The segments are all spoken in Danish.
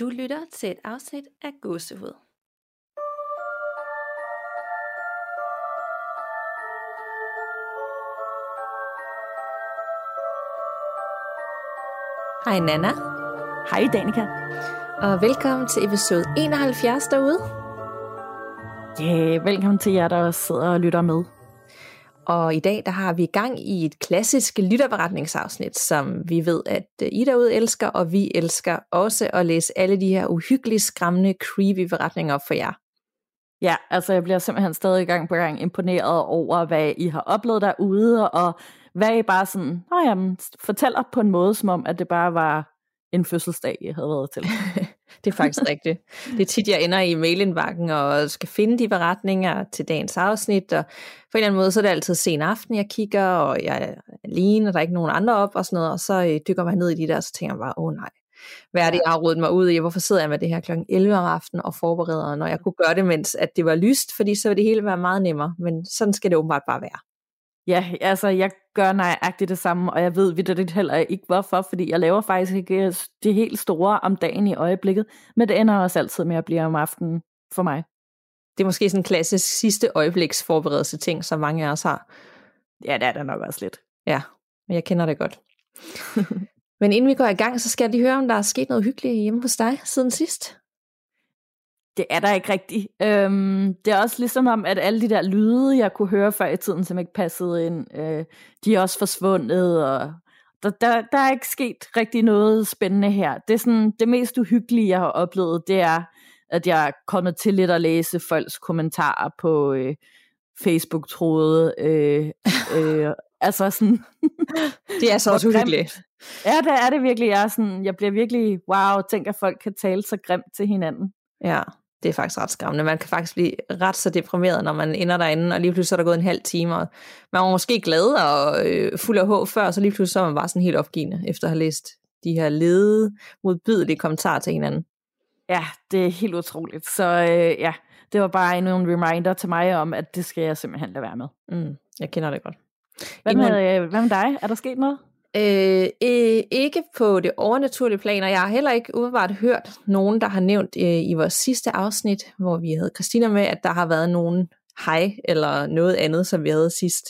Du lytter til et afsnit af Gåsehud. Hej Nana, Hej Danika. og velkommen til episode 71 derude. Ja, velkommen til jer, der sidder og lytter med. Og i dag der har vi gang i et klassisk lytterberetningsafsnit, som vi ved, at øh, I derude elsker, og vi elsker også at læse alle de her uhyggeligt skræmmende, creepy beretninger op for jer. Ja, altså jeg bliver simpelthen stadig gang på gang imponeret over, hvad I har oplevet derude, og hvad I bare sådan, jamen, fortæller på en måde, som om, at det bare var en fødselsdag, jeg havde været til. Det er faktisk rigtigt. Det er tit, jeg ender i mailindbakken og skal finde de beretninger til dagens afsnit, og på en eller anden måde, så er det altid sen aften, jeg kigger, og jeg er alene, og der er ikke nogen andre op og sådan noget, og så øh, dykker man ned i de der, og så tænker jeg bare, åh oh, nej, hvad er det, jeg har rodet mig ud i, hvorfor sidder jeg med det her kl. 11 om aftenen og forbereder, når jeg kunne gøre det, mens at det var lyst, fordi så ville det hele være meget nemmere, men sådan skal det åbenbart bare være. Ja, altså jeg gør nøjagtigt det samme, og jeg ved vidt heller ikke hvorfor, fordi jeg laver faktisk ikke det helt store om dagen i øjeblikket, men det ender også altid med at blive om aftenen for mig. Det er måske sådan en klassisk sidste øjebliks forberedelse ting, som mange af os har. Ja, det er der nok også lidt. Ja, men jeg kender det godt. men inden vi går i gang, så skal jeg lige høre, om der er sket noget hyggeligt hjemme hos dig siden sidst. Det er der ikke rigtigt. Øhm, det er også ligesom om, at alle de der lyde, jeg kunne høre før i tiden, som ikke passede ind, øh, de er også forsvundet, og der, der, der er ikke sket rigtig noget spændende her. Det er sådan, det mest uhyggelige, jeg har oplevet, det er, at jeg er kommet til lidt at læse folks kommentarer på øh, Facebook-tråde. Øh, øh, altså sådan... det er så også uhyggeligt. Ja, det er det virkelig. Jeg, er sådan, jeg bliver virkelig, wow, tænk at folk kan tale så grimt til hinanden. Ja, det er faktisk ret skræmmende. Man kan faktisk blive ret så deprimeret, når man ender derinde, og lige pludselig er der gået en halv time, og man var måske glad og øh, fuld af håb før, så lige pludselig så er man bare sådan helt opgivende, efter at have læst de her lede, modbydelige kommentarer til hinanden. Ja, det er helt utroligt. Så øh, ja, det var bare endnu en reminder til mig om, at det skal jeg simpelthen lade være med. Mm, jeg kender det godt. Hvad med, øh, hvad med dig? Er der sket noget? Øh, øh, ikke på det overnaturlige plan, og jeg har heller ikke umiddelbart hørt nogen, der har nævnt øh, i vores sidste afsnit, hvor vi havde Christina med, at der har været nogen hej eller noget andet, som vi havde sidst.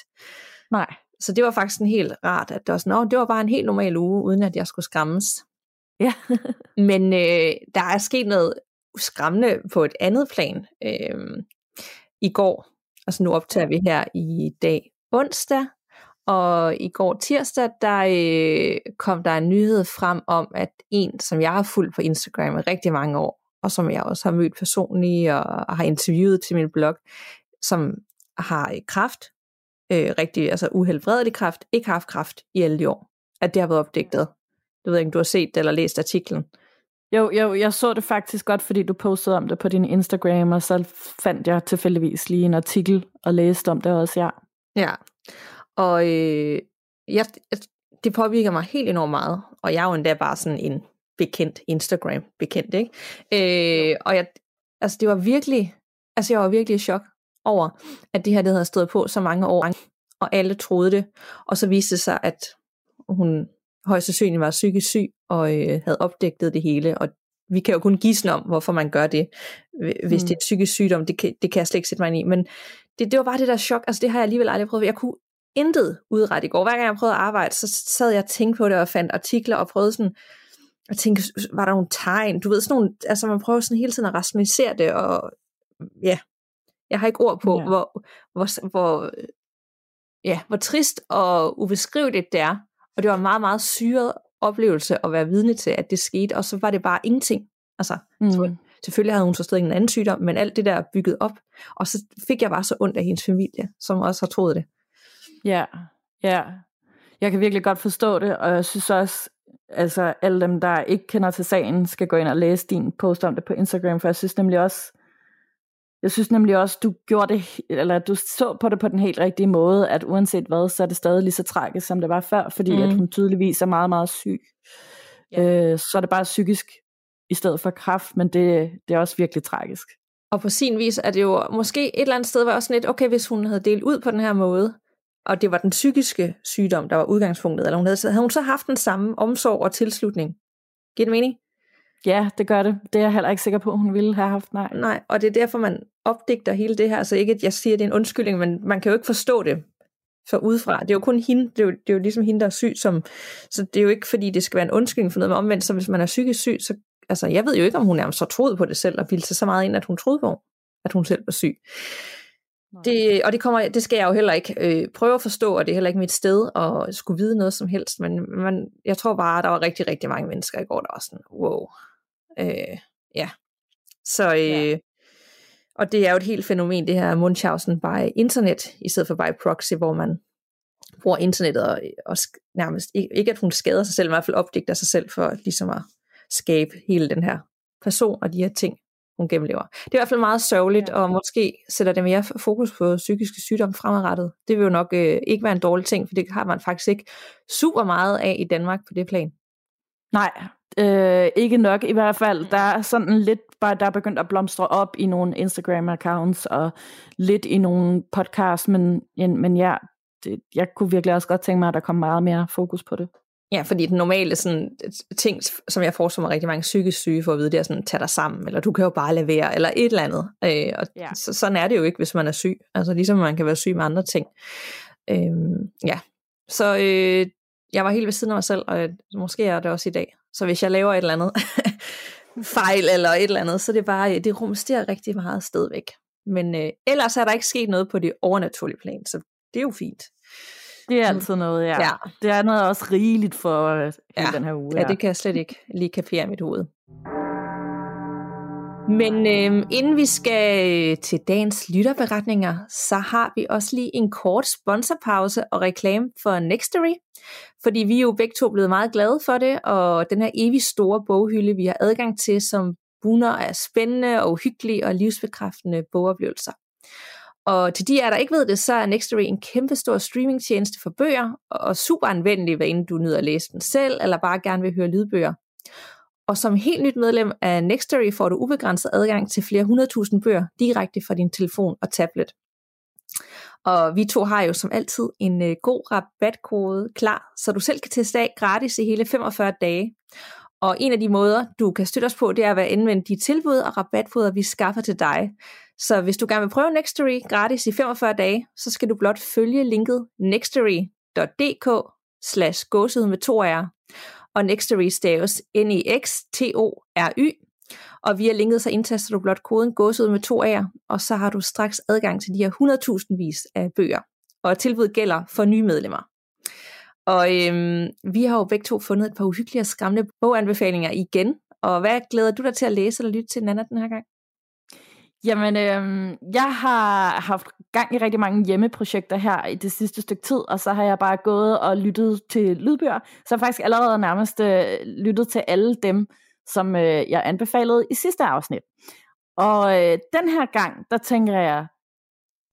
Nej. Så det var faktisk en helt rart, at det var sådan, det var bare en helt normal uge, uden at jeg skulle skræmmes. Ja. Men øh, der er sket noget skræmmende på et andet plan øh, i går. Altså nu optager vi her i dag onsdag, og i går tirsdag, der øh, kom der en nyhed frem om, at en, som jeg har fulgt på Instagram i rigtig mange år, og som jeg også har mødt personligt og har interviewet til min blog, som har kraft, øh, rigtig, altså uhelbredelig kraft, ikke har haft kraft i alle de år, at det har været opdigtet. Du ved ikke, du har set det eller læst artiklen. Jo, jo, jeg så det faktisk godt, fordi du postede om det på din Instagram, og så fandt jeg tilfældigvis lige en artikel og læste om det også, ja. Ja, og øh, jeg, det påvirker mig helt enormt meget, og jeg er jo endda bare sådan en bekendt Instagram-bekendt, ikke? Øh, og jeg, altså det var virkelig, altså jeg var virkelig i chok over, at det her det havde stået på så mange år, og alle troede det, og så viste det sig, at hun højst sandsynligt var psykisk syg, og øh, havde opdægtet det hele, og vi kan jo kun gisne om, hvorfor man gør det, hvis mm. det er en psykisk sygdom, det kan, det kan jeg slet ikke sætte mig ind i, men det, det var bare det der chok, altså det har jeg alligevel aldrig prøvet, jeg kunne intet udret i går. Hver gang jeg prøvede at arbejde, så sad jeg og tænkte på det, og fandt artikler og prøvede sådan, at tænke, var der nogle tegn? Du ved, sådan nogle, altså man prøver sådan hele tiden at rationalisere det, og ja, jeg har ikke ord på, ja. hvor, hvor, hvor, ja, hvor trist og ubeskriveligt det er. Og det var en meget, meget syret oplevelse at være vidne til, at det skete, og så var det bare ingenting. Altså, mm. selvfølgelig havde hun så stadig en anden sygdom, men alt det der bygget op, og så fik jeg bare så ondt af hendes familie, som også har troet det. Ja, ja. Jeg kan virkelig godt forstå det, og jeg synes også, altså alle dem, der ikke kender til sagen, skal gå ind og læse din post om det på Instagram, for jeg synes nemlig også, jeg synes nemlig også, du gjorde det, eller du så på det på den helt rigtige måde, at uanset hvad, så er det stadig lige så tragisk, som det var før, fordi mm. at hun tydeligvis er meget, meget syg. Ja. Øh, så er det bare psykisk i stedet for kraft, men det, det er også virkelig tragisk. Og på sin vis er det jo måske et eller andet sted var også lidt, okay, hvis hun havde delt ud på den her måde, og det var den psykiske sygdom, der var udgangspunktet, eller hun havde, havde hun så haft den samme omsorg og tilslutning? Giver det mening? Ja, det gør det. Det er jeg heller ikke sikker på, hun ville have haft, nej. Nej, og det er derfor, man opdigter hele det her. Altså ikke, at jeg siger, at det er en undskyldning, men man kan jo ikke forstå det for udefra. Det er jo kun hende, det er jo, det er jo ligesom hende, der er syg, som, så det er jo ikke, fordi det skal være en undskyldning for noget, men omvendt, så hvis man er psykisk syg, så, altså jeg ved jo ikke, om hun nærmest så troede på det selv, og ville sig så meget ind, at hun troede på, at hun selv var syg. Det, og det, kommer, det skal jeg jo heller ikke øh, prøve at forstå, og det er heller ikke mit sted at skulle vide noget som helst, men man, jeg tror bare, at der var rigtig, rigtig mange mennesker i går, der var sådan, wow. Øh, ja. Så, øh, ja. og det er jo et helt fænomen, det her Munchausen by internet, i stedet for by proxy, hvor man bruger internettet og, og nærmest, ikke, ikke at hun skader sig selv, men i hvert fald opdigter sig selv for ligesom at skabe hele den her person og de her ting, hun gennemlever. Det er i hvert fald meget sørgeligt, ja. og måske sætter det mere fokus på psykiske sygdomme fremadrettet. Det vil jo nok øh, ikke være en dårlig ting, for det har man faktisk ikke super meget af i Danmark på det plan. Nej, øh, ikke nok i hvert fald. Der er sådan lidt, bare der er begyndt at blomstre op i nogle Instagram-accounts, og lidt i nogle podcasts, men, men ja, det, jeg kunne virkelig også godt tænke mig, at der kom meget mere fokus på det. Ja, fordi den normale sådan, ting, som jeg får mig rigtig mange psykisk syge for at vide, det er sådan, tag dig sammen, eller du kan jo bare levere, eller et eller andet. Øh, og ja. så, sådan er det jo ikke, hvis man er syg. Altså ligesom man kan være syg med andre ting. Øh, ja, så øh, jeg var helt ved siden af mig selv, og måske er det også i dag. Så hvis jeg laver et eller andet fejl, eller et eller andet, så det bare, det rumsterer rigtig meget stadigvæk. Men øh, ellers er der ikke sket noget på det overnaturlige plan, så det er jo fint. Det er altid noget, ja. ja. Det er noget også rigeligt for øh, ja. den her uge. Ja. ja, det kan jeg slet ikke lige kapere i mit hoved. Men øh, inden vi skal til dagens lytterberetninger, så har vi også lige en kort sponsorpause og reklame for Nextory. Fordi vi er jo begge to blevet meget glade for det, og den her evig store boghylde, vi har adgang til, som bunder af spændende og hyggelige og livsbekræftende bogoplevelser. Og til de af der ikke ved det, så er Nextory en kæmpe stor streamingtjeneste for bøger, og super anvendelig, hvad end du nyder at læse den selv, eller bare gerne vil høre lydbøger. Og som helt nyt medlem af Nextory får du ubegrænset adgang til flere hundredtusind bøger direkte fra din telefon og tablet. Og vi to har jo som altid en øh, god rabatkode klar, så du selv kan teste af gratis i hele 45 dage. Og en af de måder, du kan støtte os på, det er at anvende de tilbud og rabatkoder, vi skaffer til dig. Så hvis du gerne vil prøve Nextory gratis i 45 dage, så skal du blot følge linket nextory.dk slash med to r og Nextory staves N-E-X-T-O-R-Y. Og via linket så indtaster du blot koden gåsud med to r, og så har du straks adgang til de her 100.000 vis af bøger. Og tilbuddet gælder for nye medlemmer. Og øhm, vi har jo begge to fundet et par uhyggelige og skræmmende boganbefalinger igen. Og hvad glæder du dig til at læse eller lytte til, Nana, den her gang? Jamen, øh, jeg har haft gang i rigtig mange hjemmeprojekter her i det sidste stykke tid, og så har jeg bare gået og lyttet til lydbøger. Så jeg har faktisk allerede nærmest øh, lyttet til alle dem, som øh, jeg anbefalede i sidste afsnit. Og øh, den her gang, der tænker jeg,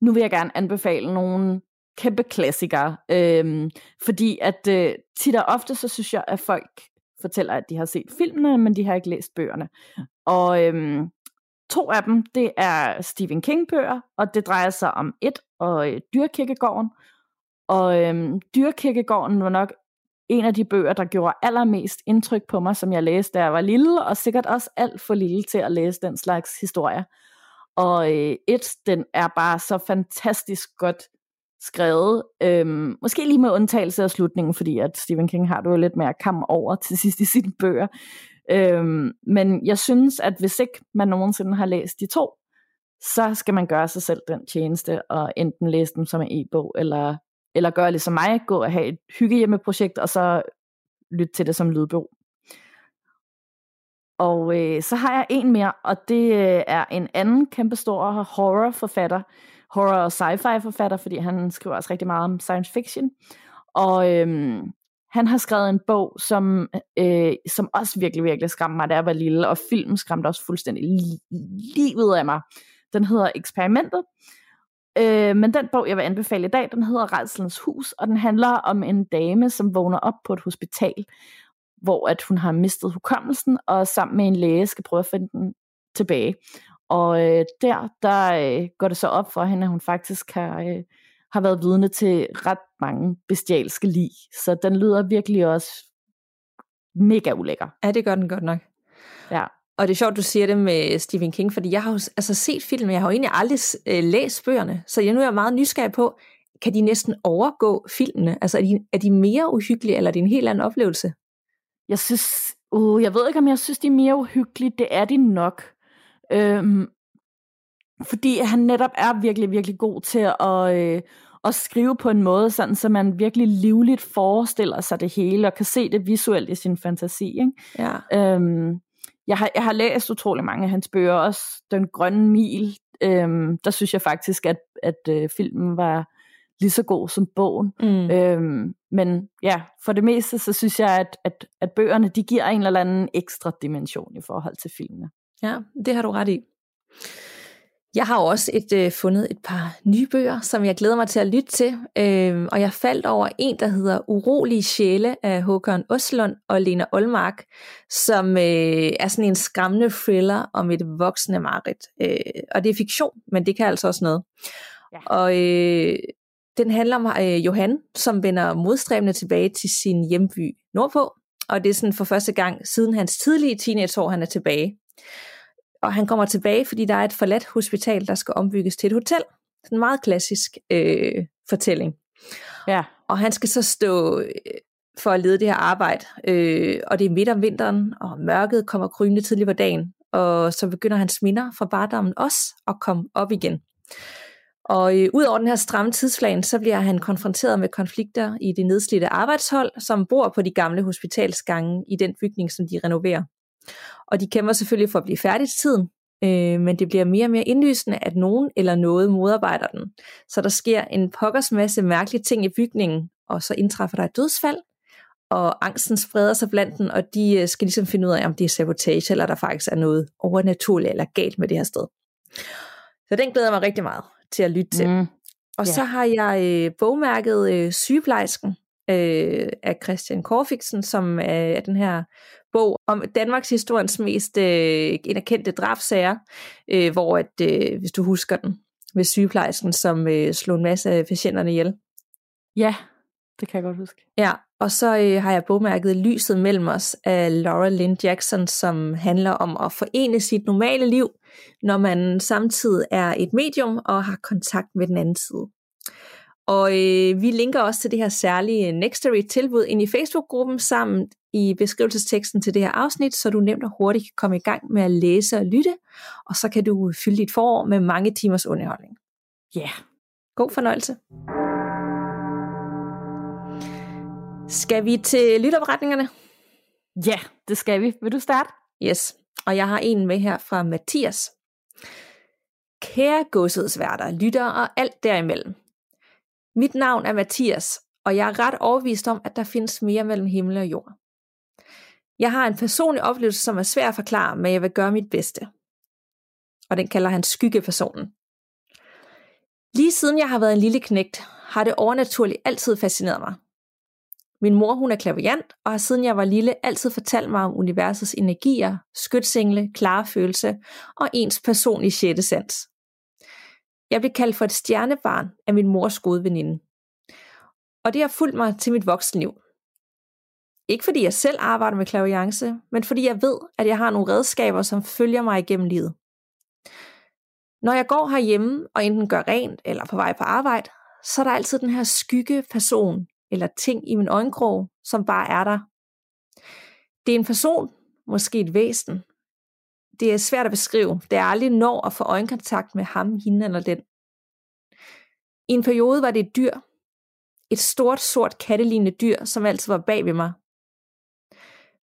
nu vil jeg gerne anbefale nogle kæmpe klassikere. Øh, fordi at øh, tit og ofte, så synes jeg, at folk fortæller, at de har set filmene, men de har ikke læst bøgerne. Og øh, To af dem, det er Stephen King-bøger, og det drejer sig om et og øh, Dyrkirkegården. Og øhm, Dyrkirkegården var nok en af de bøger, der gjorde allermest indtryk på mig, som jeg læste, da jeg var lille, og sikkert også alt for lille til at læse den slags historier. Og øh, et, den er bare så fantastisk godt skrevet. Øhm, måske lige med undtagelse af slutningen, fordi at Stephen King har du jo lidt mere kam over til sidst i sine bøger. Øhm, men jeg synes, at hvis ikke man nogensinde har læst de to, så skal man gøre sig selv den tjeneste, og enten læse dem som en e-bog, eller, eller gøre ligesom mig, gå og have et hyggehjemmeprojekt, og så lytte til det som lydbog. Og øh, så har jeg en mere, og det øh, er en anden kæmpestor horrorforfatter, horror- og sci-fi forfatter, fordi han skriver også rigtig meget om science fiction. Og øhm, han har skrevet en bog, som, øh, som også virkelig, virkelig skræmte mig, da jeg var lille, og filmen skræmte også fuldstændig li- livet af mig. Den hedder Eksperimentet, øh, men den bog, jeg vil anbefale i dag, den hedder Redselens Hus, og den handler om en dame, som vågner op på et hospital, hvor at hun har mistet hukommelsen, og sammen med en læge skal prøve at finde den tilbage. Og øh, der, der øh, går det så op for hende, at hun faktisk har, øh, har været vidne til ret mange bestialske lig. Så den lyder virkelig også mega ulækker. Ja, det gør den godt nok. Ja. Og det er sjovt, du siger det med Stephen King, fordi jeg har jo altså set filmen, jeg har jo egentlig aldrig øh, læst bøgerne, så jeg nu er meget nysgerrig på, kan de næsten overgå filmene? Altså er de, er de mere uhyggelige, eller er det en helt anden oplevelse? Jeg synes, uh, jeg ved ikke, om jeg synes, de er mere uhyggelige. Det er de nok. Øhm, fordi han netop er virkelig, virkelig god til at, øh, at skrive på en måde, sådan, så man virkelig livligt forestiller sig det hele, og kan se det visuelt i sin fantasi. Ikke? Ja. Øhm, jeg, har, jeg har læst utrolig mange af hans bøger, også Den Grønne Mil. Øhm, der synes jeg faktisk, at, at øh, filmen var lige så god som bogen. Mm. Øhm, men ja, for det meste, så synes jeg, at, at, at bøgerne, de giver en eller anden ekstra dimension i forhold til filmene. Ja, det har du ret i. Jeg har også et, øh, fundet et par nye bøger, som jeg glæder mig til at lytte til. Øh, og jeg faldt over en, der hedder Urolige Sjæle af Håkon Oslund og Lena Olmark, som øh, er sådan en skræmmende thriller om et voksende mareridt. Øh, og det er fiktion, men det kan altså også noget. Ja. Og øh, den handler om øh, Johan, som vender modstræbende tilbage til sin hjemby nordpå. Og det er sådan for første gang siden hans tidlige teenageår, han er tilbage. Og han kommer tilbage, fordi der er et forladt hospital, der skal ombygges til et hotel. Sådan en meget klassisk øh, fortælling. Ja. Og han skal så stå øh, for at lede det her arbejde. Øh, og det er midt om vinteren, og mørket kommer krymende tidligt på dagen. Og så begynder hans minder fra barndommen også at komme op igen. Og øh, ud over den her stramme tidsplan, så bliver han konfronteret med konflikter i det nedslidte arbejdshold, som bor på de gamle hospitalsgange i den bygning, som de renoverer. Og de kæmper selvfølgelig for at blive færdige til tiden, øh, men det bliver mere og mere indlysende, at nogen eller noget modarbejder den. Så der sker en pokkers masse mærkelige ting i bygningen, og så indtræffer der et dødsfald, og angsten spreder sig blandt den, og de øh, skal ligesom finde ud af, om det er sabotage, eller der faktisk er noget overnaturligt eller galt med det her sted. Så den glæder jeg mig rigtig meget til at lytte til. Mm. Og Ja. så har jeg øh, bogmærket øh, Sygeplejersken øh, af Christian Korfiksen, som er den her bog om Danmarks historiens mest øh, kendte drabsager, øh, hvor at, øh, hvis du husker den, med sygeplejersken, som øh, slog en masse af patienterne ihjel. Ja, det kan jeg godt huske. Ja, og så øh, har jeg bogmærket Lyset mellem os af Laura Lynn Jackson, som handler om at forene sit normale liv, når man samtidig er et medium og har kontakt med den anden side. Og øh, vi linker også til det her særlige Nextory tilbud ind i Facebook-gruppen sammen i beskrivelsesteksten til det her afsnit, så du nemt og hurtigt kan komme i gang med at læse og lytte, og så kan du fylde dit forår med mange timers underholdning. Ja. Yeah. God fornøjelse. Skal vi til lytopretningerne? Ja, det skal vi. Vil du starte? Yes, og jeg har en med her fra Mathias. Kære godsedsværter, lytter og alt derimellem. Mit navn er Mathias, og jeg er ret overbevist om, at der findes mere mellem himmel og jord. Jeg har en personlig oplevelse, som er svær at forklare, men jeg vil gøre mit bedste. Og den kalder han skyggepersonen. Lige siden jeg har været en lille knægt, har det overnaturligt altid fascineret mig. Min mor hun er klaviant, og har siden jeg var lille altid fortalt mig om universets energier, skytsengle, klare følelse og ens personlige sjette sans. Jeg blev kaldt for et stjernebarn af min mors gode veninde. Og det har fulgt mig til mit voksenliv. Ikke fordi jeg selv arbejder med klaviance, men fordi jeg ved, at jeg har nogle redskaber, som følger mig igennem livet. Når jeg går herhjemme og enten gør rent eller på vej på arbejde, så er der altid den her skygge person eller ting i min øjenkrog, som bare er der. Det er en person, måske et væsen. Det er svært at beskrive, da jeg aldrig når at få øjenkontakt med ham, hende eller den. I en periode var det et dyr. Et stort, sort kattelignende dyr, som altid var bag ved mig.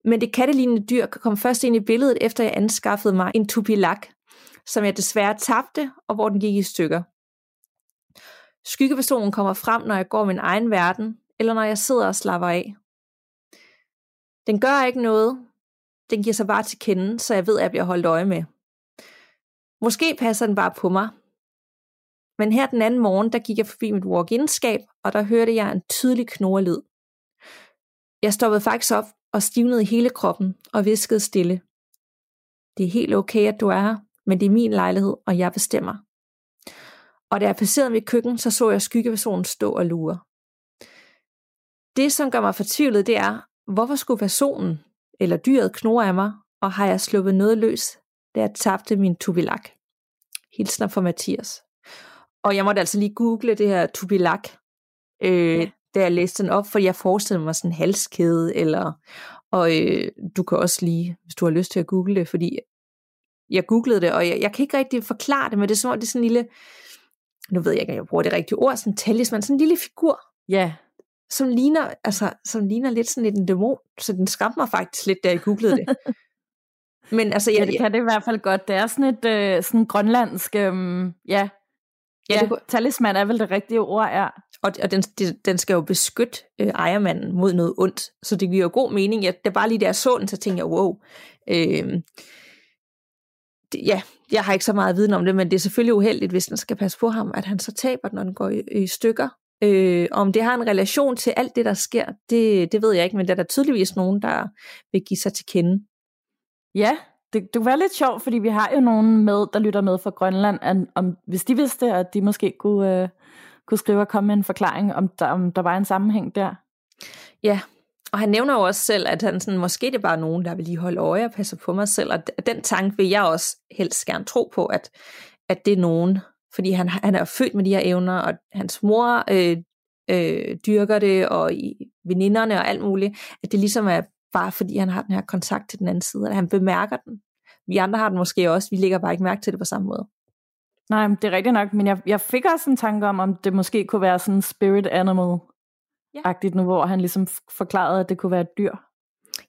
Men det kattelignende dyr kom først ind i billedet, efter jeg anskaffede mig en tupilak, som jeg desværre tabte, og hvor den gik i stykker. Skyggepersonen kommer frem, når jeg går min egen verden, eller når jeg sidder og slapper af. Den gør ikke noget. Den giver sig bare til kende, så jeg ved, at jeg bliver holdt øje med. Måske passer den bare på mig. Men her den anden morgen, der gik jeg forbi mit walk-in-skab, og der hørte jeg en tydelig knorrelyd. Jeg stoppede faktisk op og stivnede i hele kroppen og viskede stille. Det er helt okay, at du er her, men det er min lejlighed, og jeg bestemmer. Og da jeg passerede mit køkken, så så jeg skyggepersonen stå og lure. Det, som gør mig fortvivlet, det er, hvorfor skulle personen eller dyret knurre af mig, og har jeg sluppet noget løs, da jeg tabte min tubilak. Hilsner fra Mathias. Og jeg måtte altså lige google det her tubilak, øh, ja. da jeg læste den op, for jeg forestillede mig sådan en halskæde, eller, og øh, du kan også lige, hvis du har lyst til at google det, fordi jeg googlede det, og jeg, jeg kan ikke rigtig forklare det, men det er som om det er sådan en lille, nu ved jeg ikke, om jeg bruger det rigtige ord, sådan en talisman, sådan en lille figur, Ja, som ligner, altså, som ligner lidt sådan lidt en dæmon, så den skræmte mig faktisk lidt, da jeg googlede det. Men altså, ja, jeg, det kan det i hvert fald godt. Det er sådan et øh, sådan grønlandsk, øhm, ja, Ja, ja, talisman er vel det rigtige ord, ja. og, og den, det- den skal jo beskytte øh, ejermanden mod noget ondt, så det giver jo god mening. Jeg, det er bare lige da jeg så den, så tænkte jeg, wow. Øh, det, ja, jeg har ikke så meget viden om det, men det er selvfølgelig uheldigt, hvis man skal passe på ham, at han så taber den, når den går i, i stykker. Øh, om det har en relation til alt det, der sker, det, det ved jeg ikke, men der er der tydeligvis nogen, der vil give sig til kende. Ja, det, det kunne være lidt sjovt, fordi vi har jo nogen med, der lytter med fra Grønland, at, om, hvis de vidste, at de måske kunne, øh, kunne skrive og komme med en forklaring, om der, om der var en sammenhæng der. Ja, og han nævner jo også selv, at han sådan, måske det er bare nogen, der vil lige holde øje og passe på mig selv, og den tanke vil jeg også helst gerne tro på, at, at det er nogen, fordi han, han er født med de her evner, og hans mor øh, øh, dyrker det, og i veninderne og alt muligt, at det ligesom er bare fordi han har den her kontakt til den anden side, at han bemærker den. Vi andre har den måske også, vi lægger bare ikke mærke til det på samme måde. Nej, det er rigtigt nok, men jeg, jeg fik også en tanke om, om det måske kunne være sådan spirit animal agtigt nu, hvor han ligesom forklarede, at det kunne være et dyr.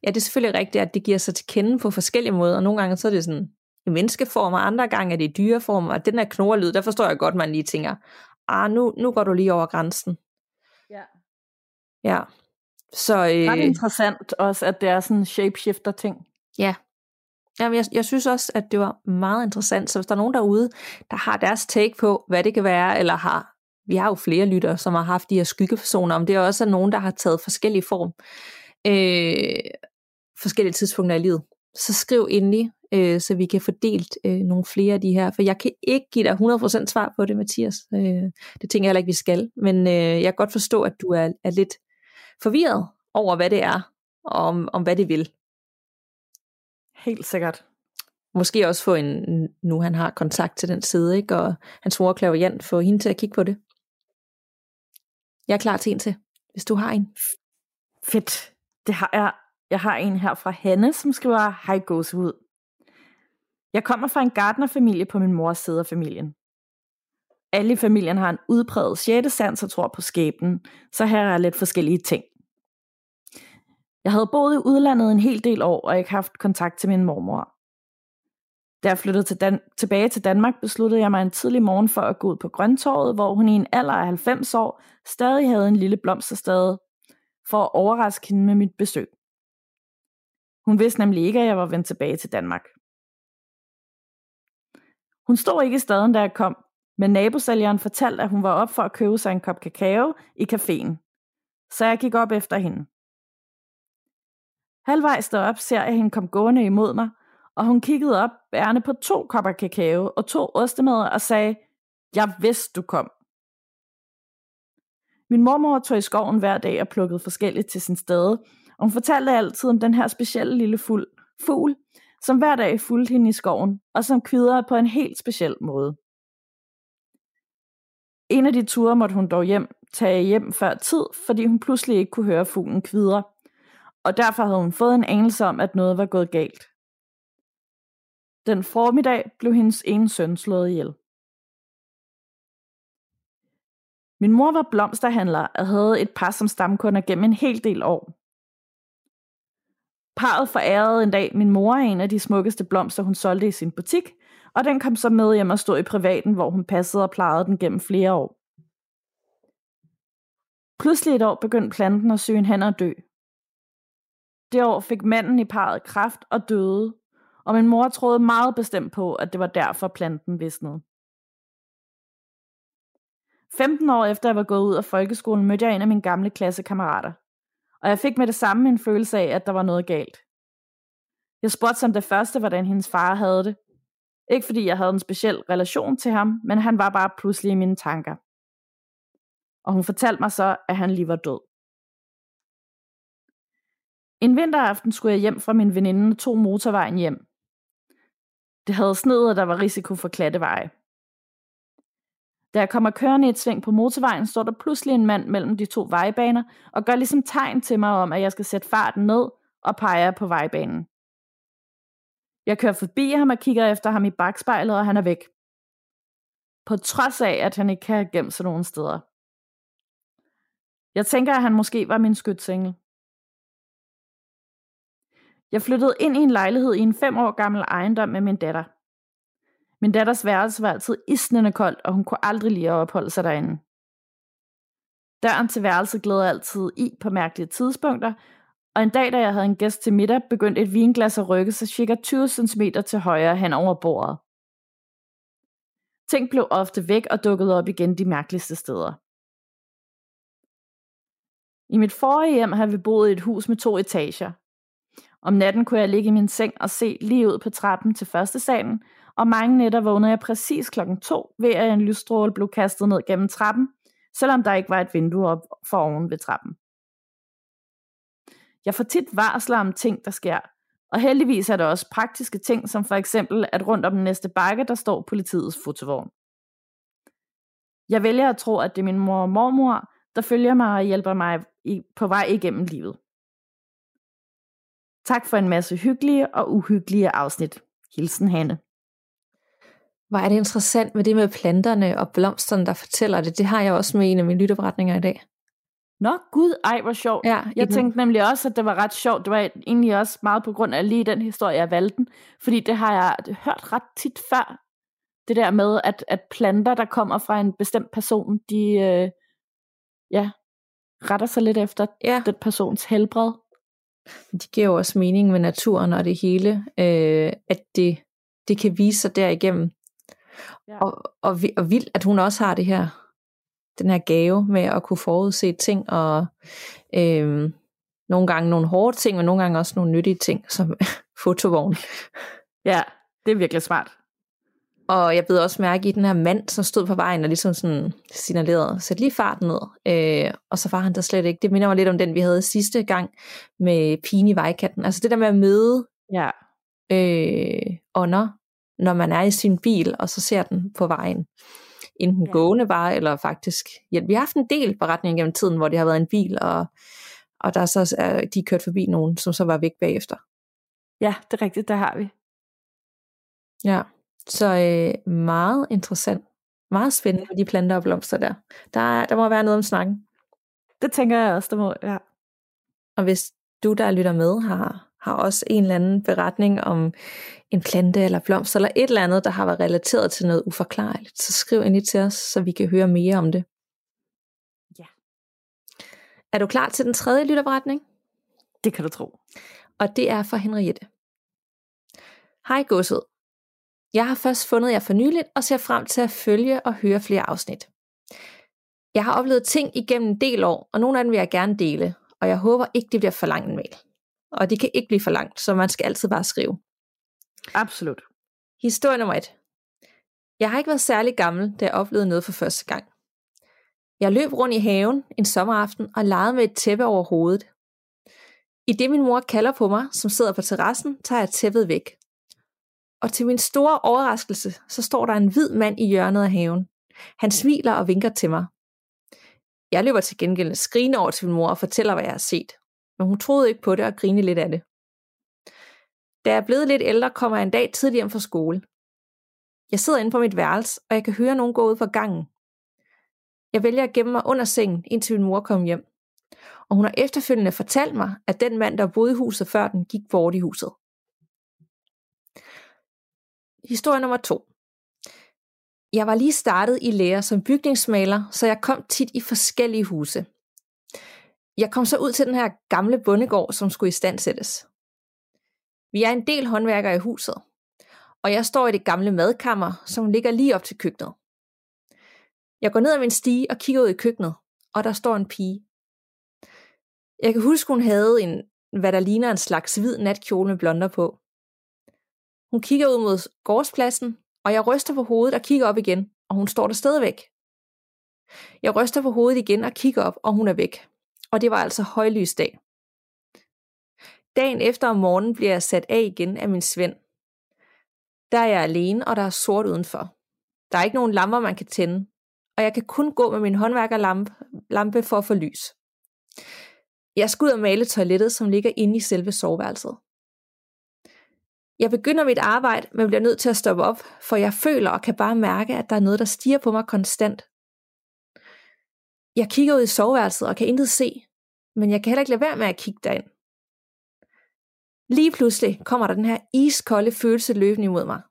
Ja, det er selvfølgelig rigtigt, at det giver sig til kende på forskellige måder, og nogle gange så er det sådan i menneskeform, og andre gange er det i dyreform, og den her knorlyd, der forstår jeg godt, man lige tænker, ah, nu, nu går du lige over grænsen. Ja. Ja, så Ret øh, interessant også, at det er sådan en shapeshifter ting. jamen, jeg, jeg synes også, at det var meget interessant, så hvis der er nogen derude, der har deres take på, hvad det kan være, eller har, vi har jo flere lyttere, som har haft de her skyggepersoner, om det er også nogen, der har taget forskellige form, øh, forskellige tidspunkter i livet, så skriv endelig, øh, så vi kan få delt øh, nogle flere af de her, for jeg kan ikke give dig 100% svar på det, Mathias. Øh, det tænker jeg heller ikke, vi skal, men øh, jeg kan godt forstå, at du er, er lidt forvirret over, hvad det er, og om, om hvad det vil. Helt sikkert. Måske også få en, nu han har kontakt til den side, ikke? og hans mor Claudian, få hende til at kigge på det. Jeg er klar til en til, hvis du har en. Fedt. Det har jeg. Jeg har en her fra Hanne, som skriver, Hej gåsehud. Jeg kommer fra en gardnerfamilie på min mors side af familien. Alle i familien har en udpræget sjette sans og tror på skæbnen, så her er lidt forskellige ting. Jeg havde boet i udlandet en hel del år og ikke haft kontakt til min mormor. Da jeg flyttede til Dan- tilbage til Danmark, besluttede jeg mig en tidlig morgen for at gå ud på Grøntorvet, hvor hun i en alder af 90 år stadig havde en lille blomsterstade, for at overraske hende med mit besøg. Hun vidste nemlig ikke, at jeg var vendt tilbage til Danmark. Hun stod ikke i staden, da jeg kom, men nabosælgeren fortalte, at hun var op for at købe sig en kop kakao i caféen. Så jeg gik op efter hende. Halvvejs derop ser jeg hende komme gående imod mig, og hun kiggede op, bærende på to kopper kakao og to ostemad og sagde, jeg vidste du kom. Min mormor tog i skoven hver dag og plukkede forskelligt til sin stade, og hun fortalte altid om den her specielle lille fugl, fugl som hver dag fulgte hende i skoven, og som kvider på en helt speciel måde. En af de ture måtte hun dog hjem, tage hjem før tid, fordi hun pludselig ikke kunne høre fuglen kvidre, og derfor havde hun fået en anelse om, at noget var gået galt. Den formiddag blev hendes ene søn slået ihjel. Min mor var blomsterhandler og havde et par som stamkunder gennem en hel del år. Parret forærede en dag min mor en af de smukkeste blomster, hun solgte i sin butik, og den kom så med hjem og stod i privaten, hvor hun passede og plejede den gennem flere år. Pludselig et år begyndte planten at søge hen og dø. Det år fik manden i parret kraft og døde, og min mor troede meget bestemt på, at det var derfor planten visnede. 15 år efter jeg var gået ud af folkeskolen, mødte jeg en af mine gamle klassekammerater. Og jeg fik med det samme en følelse af, at der var noget galt. Jeg spurgte som det første, hvordan hendes far havde det. Ikke fordi jeg havde en speciel relation til ham, men han var bare pludselig i mine tanker. Og hun fortalte mig så, at han lige var død. En vinteraften skulle jeg hjem fra min veninde og tog motorvejen hjem. Det havde sneet, og der var risiko for klatteveje. Da jeg kommer kørende i et sving på motorvejen, står der pludselig en mand mellem de to vejbaner og gør ligesom tegn til mig om, at jeg skal sætte farten ned og peger på vejbanen. Jeg kører forbi ham og kigger efter ham i bagspejlet, og han er væk. På trods af, at han ikke kan have gemt sig nogen steder. Jeg tænker, at han måske var min skytsengel. Jeg flyttede ind i en lejlighed i en fem år gammel ejendom med min datter. Min datters værelse var altid isnende koldt, og hun kunne aldrig lide at opholde sig derinde. Døren til værelset glæder altid i på mærkelige tidspunkter, og en dag, da jeg havde en gæst til middag, begyndte et vinglas at rykke sig cirka 20 cm til højre hen over bordet. Ting blev ofte væk og dukkede op igen de mærkeligste steder. I mit forrige hjem har vi boet i et hus med to etager. Om natten kunne jeg ligge i min seng og se lige ud på trappen til første salen, og mange nætter vågnede jeg præcis klokken to ved at en lysstråle blev kastet ned gennem trappen, selvom der ikke var et vindue op for oven ved trappen. Jeg får tit varsler om ting, der sker, og heldigvis er der også praktiske ting, som for eksempel, at rundt om den næste bakke, der står politiets fotovogn. Jeg vælger at tro, at det er min mor og mormor, der følger mig og hjælper mig på vej igennem livet. Tak for en masse hyggelige og uhyggelige afsnit. Hilsen Hanne. Hvor er det interessant med det med planterne og blomsterne, der fortæller det. Det har jeg også med en af mine lytteberetninger i dag. Nå gud, ej hvor sjovt. Ja, jeg tænkte nemlig også, at det var ret sjovt. Det var egentlig også meget på grund af lige den historie, jeg valgte den. Fordi det har jeg hørt ret tit før. Det der med, at, at planter, der kommer fra en bestemt person, de øh, ja, retter sig lidt efter ja. den persons helbred. Det giver jo også mening med naturen og det hele, øh, at det, det kan vise sig derigennem. Ja. Og, og, og vildt, at hun også har det her den her gave med at kunne forudse ting, og øh, nogle gange nogle hårde ting, men nogle gange også nogle nyttige ting, som fotovogn. Ja, det er virkelig smart. Og jeg blev også mærke i den her mand, som stod på vejen og ligesom sådan signalerede, sæt lige farten ned. Øh, og så var han der slet ikke. Det minder mig lidt om den, vi havde sidste gang med pigen i vejkatten. Altså det der med at møde ja. øh, ånder, når man er i sin bil, og så ser den på vejen enten ja. gående bare, eller faktisk hjælp. Vi har haft en del beretninger gennem tiden, hvor det har været en bil, og, og der er så er de kørt forbi nogen, som så var væk bagefter. Ja, det er rigtigt, der har vi. Ja, så øh, meget interessant. Meget spændende med de planter og blomster der. Der, der må være noget om snakken. Det tænker jeg også, der må, ja. Og hvis du, der lytter med, har har også en eller anden beretning om en plante eller blomst, eller et eller andet, der har været relateret til noget uforklarligt, så skriv ind til os, så vi kan høre mere om det. Ja. Er du klar til den tredje lytterberetning? Det kan du tro. Og det er fra Henriette. Hej godset. Jeg har først fundet jer for nyligt, og ser frem til at følge og høre flere afsnit. Jeg har oplevet ting igennem en del år, og nogle af dem vil jeg gerne dele, og jeg håber ikke, det bliver for langt en mail og det kan ikke blive for langt, så man skal altid bare skrive. Absolut. Historie nummer et. Jeg har ikke været særlig gammel, da jeg oplevede noget for første gang. Jeg løb rundt i haven en sommeraften og legede med et tæppe over hovedet. I det min mor kalder på mig, som sidder på terrassen, tager jeg tæppet væk. Og til min store overraskelse, så står der en hvid mand i hjørnet af haven. Han smiler og vinker til mig. Jeg løber til gengæld skrigende over til min mor og fortæller, hvad jeg har set men hun troede ikke på det og grinede lidt af det. Da jeg er blevet lidt ældre, kommer jeg en dag tidligt hjem fra skole. Jeg sidder inde på mit værelse, og jeg kan høre nogen gå ud på gangen. Jeg vælger at gemme mig under sengen, indtil min mor kom hjem. Og hun har efterfølgende fortalt mig, at den mand, der boede i huset før den, gik bort i huset. Historie nummer to. Jeg var lige startet i lære som bygningsmaler, så jeg kom tit i forskellige huse. Jeg kom så ud til den her gamle bondegård, som skulle i stand sættes. Vi er en del håndværkere i huset, og jeg står i det gamle madkammer, som ligger lige op til køkkenet. Jeg går ned ad min stige og kigger ud i køkkenet, og der står en pige. Jeg kan huske, hun havde en, hvad der ligner en slags hvid natkjole med blonder på. Hun kigger ud mod gårdspladsen, og jeg ryster på hovedet og kigger op igen, og hun står der stadigvæk. Jeg ryster på hovedet igen og kigger op, og hun er væk og det var altså højlysdag. Dagen efter om morgenen bliver jeg sat af igen af min svend. Der er jeg alene, og der er sort udenfor. Der er ikke nogen lamper, man kan tænde, og jeg kan kun gå med min håndværkerlampe lampe for at få lys. Jeg skal ud og male toilettet, som ligger inde i selve soveværelset. Jeg begynder mit arbejde, men bliver nødt til at stoppe op, for jeg føler og kan bare mærke, at der er noget, der stiger på mig konstant. Jeg kigger ud i soveværelset og kan intet se, men jeg kan heller ikke lade være med at kigge derind. Lige pludselig kommer der den her iskolde følelse løbende imod mig.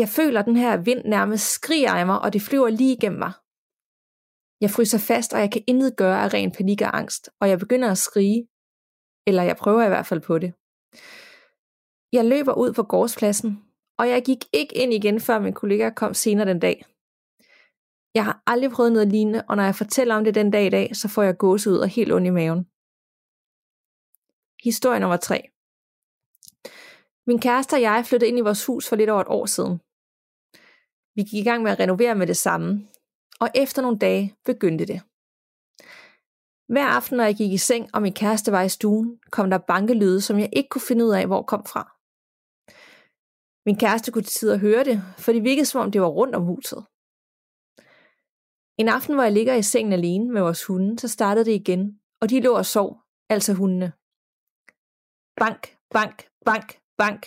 Jeg føler, at den her vind nærmest skriger af mig, og det flyver lige igennem mig. Jeg fryser fast, og jeg kan intet gøre af ren panik og angst, og jeg begynder at skrige. Eller jeg prøver i hvert fald på det. Jeg løber ud på gårdspladsen, og jeg gik ikke ind igen, før min kollega kom senere den dag. Jeg har aldrig prøvet noget lignende, og når jeg fortæller om det den dag i dag, så får jeg gåse ud og helt ondt i maven. Historie nummer 3. Min kæreste og jeg flyttede ind i vores hus for lidt over et år siden. Vi gik i gang med at renovere med det samme, og efter nogle dage begyndte det. Hver aften, når jeg gik i seng, og min kæreste var i stuen, kom der bankelyde, som jeg ikke kunne finde ud af, hvor kom fra. Min kæreste kunne til tider høre det, for det virkede som om det var rundt om huset. En aften, hvor jeg ligger i sengen alene med vores hunde, så startede det igen, og de lå og sov, altså hundene. Bank, bank, bank, bank.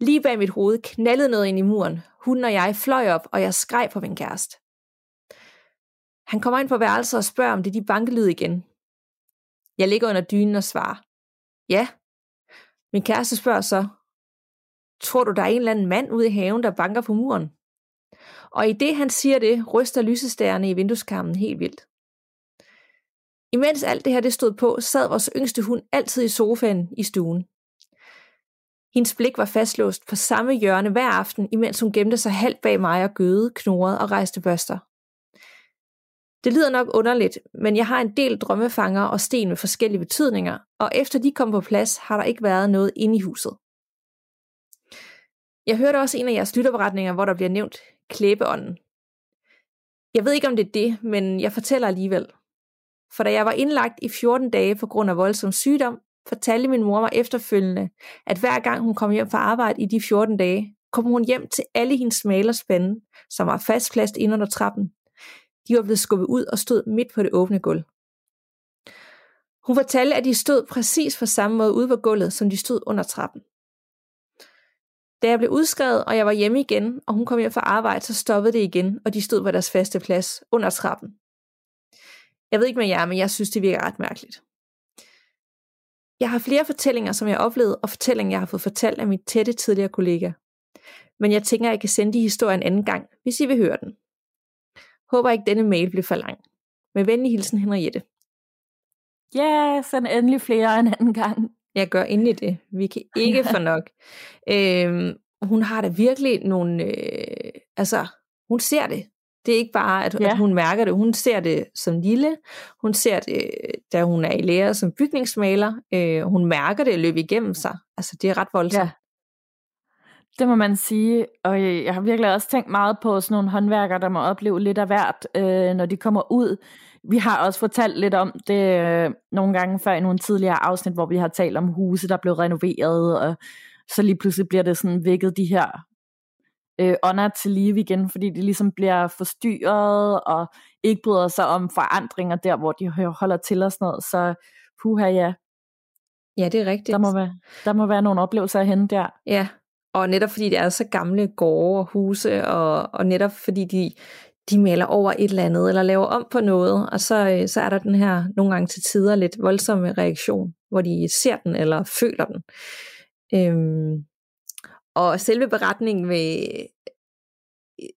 Lige bag mit hoved knaldede noget ind i muren. Hunden og jeg fløj op, og jeg skreg på min kæreste. Han kommer ind på værelset og spørger, om det er de bankelyd igen. Jeg ligger under dynen og svarer. Ja. Min kæreste spørger så, tror du, der er en eller anden mand ude i haven, der banker på muren? Og i det han siger det, ryster lysestærerne i vindueskarmen helt vildt. Imens alt det her det stod på, sad vores yngste hund altid i sofaen i stuen. Hendes blik var fastlåst på samme hjørne hver aften, imens hun gemte sig halvt bag mig og gøde, knurrede og rejste børster. Det lyder nok underligt, men jeg har en del drømmefanger og sten med forskellige betydninger, og efter de kom på plads, har der ikke været noget inde i huset. Jeg hørte også en af jeres lytterberetninger, hvor der bliver nævnt klæbeånden. Jeg ved ikke, om det er det, men jeg fortæller alligevel. For da jeg var indlagt i 14 dage på grund af voldsom sygdom, fortalte min mor mig efterfølgende, at hver gang hun kom hjem fra arbejde i de 14 dage, kom hun hjem til alle hendes malerspande, som var fastplast ind under trappen. De var blevet skubbet ud og stod midt på det åbne gulv. Hun fortalte, at de stod præcis på samme måde ude på gulvet, som de stod under trappen. Da jeg blev udskrevet, og jeg var hjemme igen, og hun kom hjem fra arbejde, så stoppede det igen, og de stod på deres faste plads under trappen. Jeg ved ikke med jer, men jeg synes, det virker ret mærkeligt. Jeg har flere fortællinger, som jeg oplevede, og fortællinger, jeg har fået fortalt af mit tætte tidligere kollega. Men jeg tænker, at jeg kan sende de historier en anden gang, hvis I vil høre den. Håber ikke, denne mail bliver for lang. Med venlig hilsen, Henriette. Ja, yeah, send endelig flere en anden gang. Jeg gør endelig det. Vi kan ikke få nok. Øhm, hun har da virkelig nogle... Øh, altså, hun ser det. Det er ikke bare, at, ja. at hun mærker det. Hun ser det som lille. Hun ser det, da hun er i lære som bygningsmaler. Øh, hun mærker det løbe igennem sig. Altså, det er ret voldsomt. Ja. Det må man sige, og jeg har virkelig også tænkt meget på sådan nogle håndværkere, der må opleve lidt af hvert, øh, når de kommer ud. Vi har også fortalt lidt om det øh, nogle gange før i nogle tidligere afsnit, hvor vi har talt om huse, der blev renoveret, og så lige pludselig bliver det sådan vækket de her øh, ånder til live igen, fordi de ligesom bliver forstyrret og ikke bryder sig om forandringer der, hvor de holder til og sådan noget. Så puha ja. Ja, det er rigtigt. Der må være, der må være nogle oplevelser at hente der. Ja, og netop fordi det er så gamle gårde og huse, og, og netop fordi de, de maler over et eller andet, eller laver om på noget, og så, øh, så er der den her nogle gange til tider lidt voldsomme reaktion, hvor de ser den eller føler den. Øhm, og selve beretningen med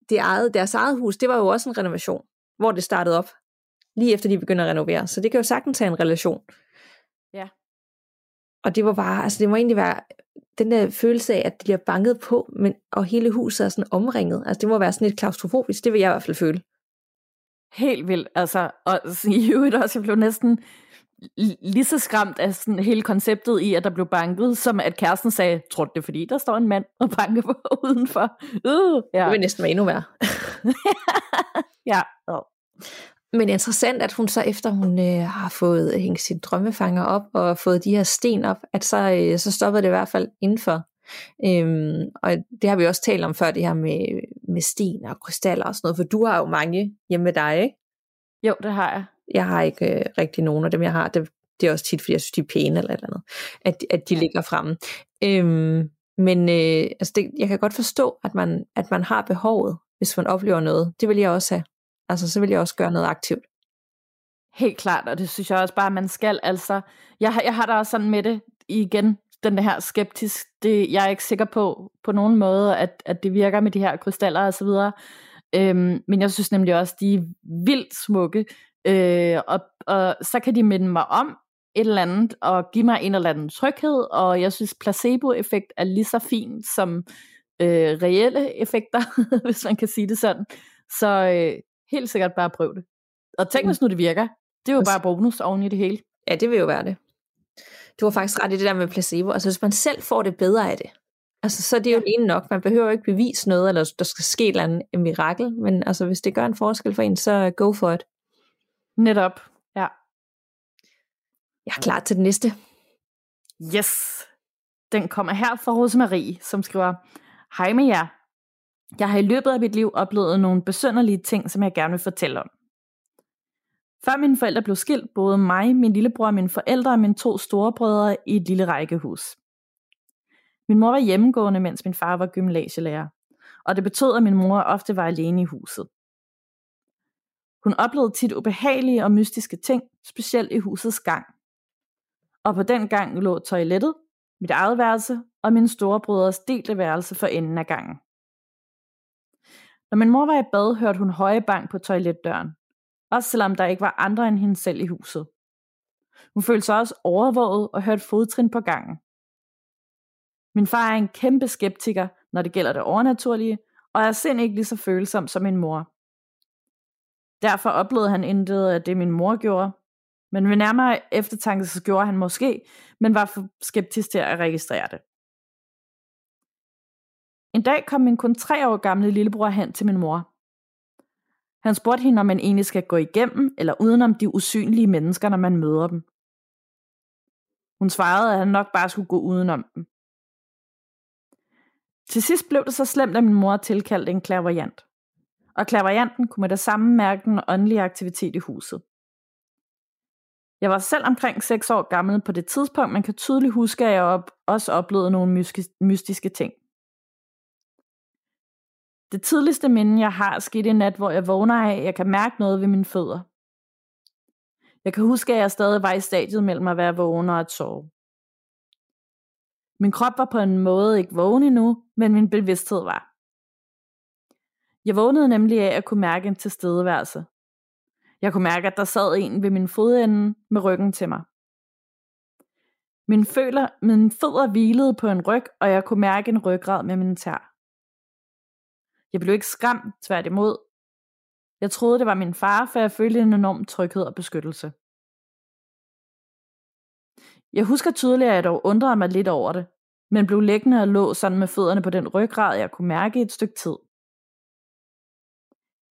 det eget, deres eget hus, det var jo også en renovation, hvor det startede op, lige efter de begynder at renovere. Så det kan jo sagtens have en relation. Ja. Og det var bare, altså det må egentlig være den der følelse af, at de bliver banket på, men, og hele huset er sådan omringet. Altså det må være sådan lidt klaustrofobisk, det vil jeg i hvert fald føle. Helt vildt, altså, og i øvrigt også, jeg blev næsten lige så skræmt af sådan hele konceptet i, at der blev banket, som at kæresten sagde, tror du det er fordi, der står en mand og banker på udenfor? Uh, ja. Det vil næsten være endnu værre. ja. Oh. Men interessant, at hun så efter hun øh, har fået hængt sin drømmefanger op og fået de her sten op, at så, øh, så stoppede det i hvert fald indenfor. Øhm, og det har vi også talt om før, det her med, med sten og krystaller og sådan noget, for du har jo mange hjemme med dig, ikke? Jo, det har jeg. Jeg har ikke øh, rigtig nogen af dem, jeg har. Det, det er også tit, fordi jeg synes, de er pæne eller et eller andet, at, at de ligger fremme. Øhm, men øh, altså det, jeg kan godt forstå, at man, at man har behovet, hvis man oplever noget. Det vil jeg også have. Altså, så vil jeg også gøre noget aktivt. Helt klart, og det synes jeg også bare, at man skal. Altså, jeg, har, jeg har da også sådan med det igen, den her skeptisk. Det, jeg er ikke sikker på, på nogen måde, at, at det virker med de her krystaller og så videre. Øhm, men jeg synes nemlig også, de er vildt smukke. Øh, og, og så kan de minde mig om et eller andet, og give mig en eller anden tryghed, og jeg synes, placeboeffekt er lige så fint som øh, reelle effekter, hvis man kan sige det sådan. Så øh, helt sikkert bare prøv det. Og tænk, mm. hvis nu det virker. Det er jo bare bonus oven i det hele. Ja, det vil jo være det. Du har faktisk ret i det der med placebo. Altså, hvis man selv får det bedre af det, altså, så er det jo ja. nok. Man behøver jo ikke bevise noget, eller der skal ske et eller andet mirakel. Men altså, hvis det gør en forskel for en, så go for it. Netop, ja. Jeg er klar til den næste. Yes. Den kommer her fra Rosemarie, som skriver, Hej med jer. Jeg har i løbet af mit liv oplevet nogle besønderlige ting, som jeg gerne vil fortælle om. Før mine forældre blev skilt, boede mig, min lillebror, mine forældre og mine to storebrødre i et lille rækkehus. Min mor var hjemmegående, mens min far var gymnasielærer, og det betød, at min mor ofte var alene i huset. Hun oplevede tit ubehagelige og mystiske ting, specielt i husets gang. Og på den gang lå toilettet, mit eget værelse og min storebrødres delte værelse for enden af gangen. Når min mor var i bad, hørte hun høje bank på toiletdøren, også selvom der ikke var andre end hende selv i huset. Hun følte sig også overvåget og hørte fodtrin på gangen. Min far er en kæmpe skeptiker, når det gælder det overnaturlige, og er sind ikke lige så følsom som min mor. Derfor oplevede han intet af det, min mor gjorde, men ved nærmere eftertanke så gjorde han måske, men var for skeptisk til at registrere det. En dag kom min kun tre år gamle lillebror hen til min mor. Han spurgte hende, om man egentlig skal gå igennem eller udenom de usynlige mennesker, når man møder dem. Hun svarede, at han nok bare skulle gå udenom dem. Til sidst blev det så slemt, at min mor tilkaldte en klaverjant. Og klaverjanten kunne med det samme mærke den åndelige aktivitet i huset. Jeg var selv omkring 6 år gammel på det tidspunkt, man kan tydeligt huske, at jeg op, også oplevede nogle mystiske ting. Det tidligste minde, jeg har, skete i nat, hvor jeg vågner af, at jeg kan mærke noget ved mine fødder. Jeg kan huske, at jeg stadig var i stadiet mellem at være vågen og at sove. Min krop var på en måde ikke vågen endnu, men min bevidsthed var. Jeg vågnede nemlig af at kunne mærke en tilstedeværelse. Jeg kunne mærke, at der sad en ved min fodende med ryggen til mig. Min, føler, min fødder hvilede på en ryg, og jeg kunne mærke en ryggrad med min tær. Jeg blev ikke skræmt, tværtimod. Jeg troede, det var min far, for jeg følte en enorm tryghed og beskyttelse. Jeg husker tydeligt, at jeg dog undrede mig lidt over det, men blev liggende og lå sådan med fødderne på den ryggrad, jeg kunne mærke i et stykke tid.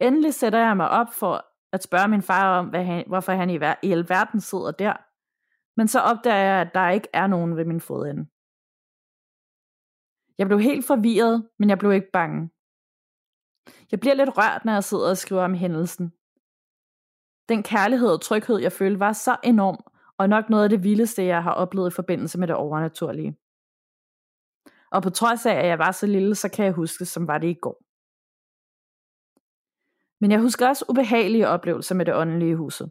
Endelig sætter jeg mig op for at spørge min far om, hvad han, hvorfor han i, i alverden sidder der. Men så opdager jeg, at der ikke er nogen ved min fodende. Jeg blev helt forvirret, men jeg blev ikke bange. Jeg bliver lidt rørt, når jeg sidder og skriver om hændelsen. Den kærlighed og tryghed, jeg følte, var så enorm, og nok noget af det vildeste, jeg har oplevet i forbindelse med det overnaturlige. Og på trods af, at jeg var så lille, så kan jeg huske, som var det i går. Men jeg husker også ubehagelige oplevelser med det åndelige huset.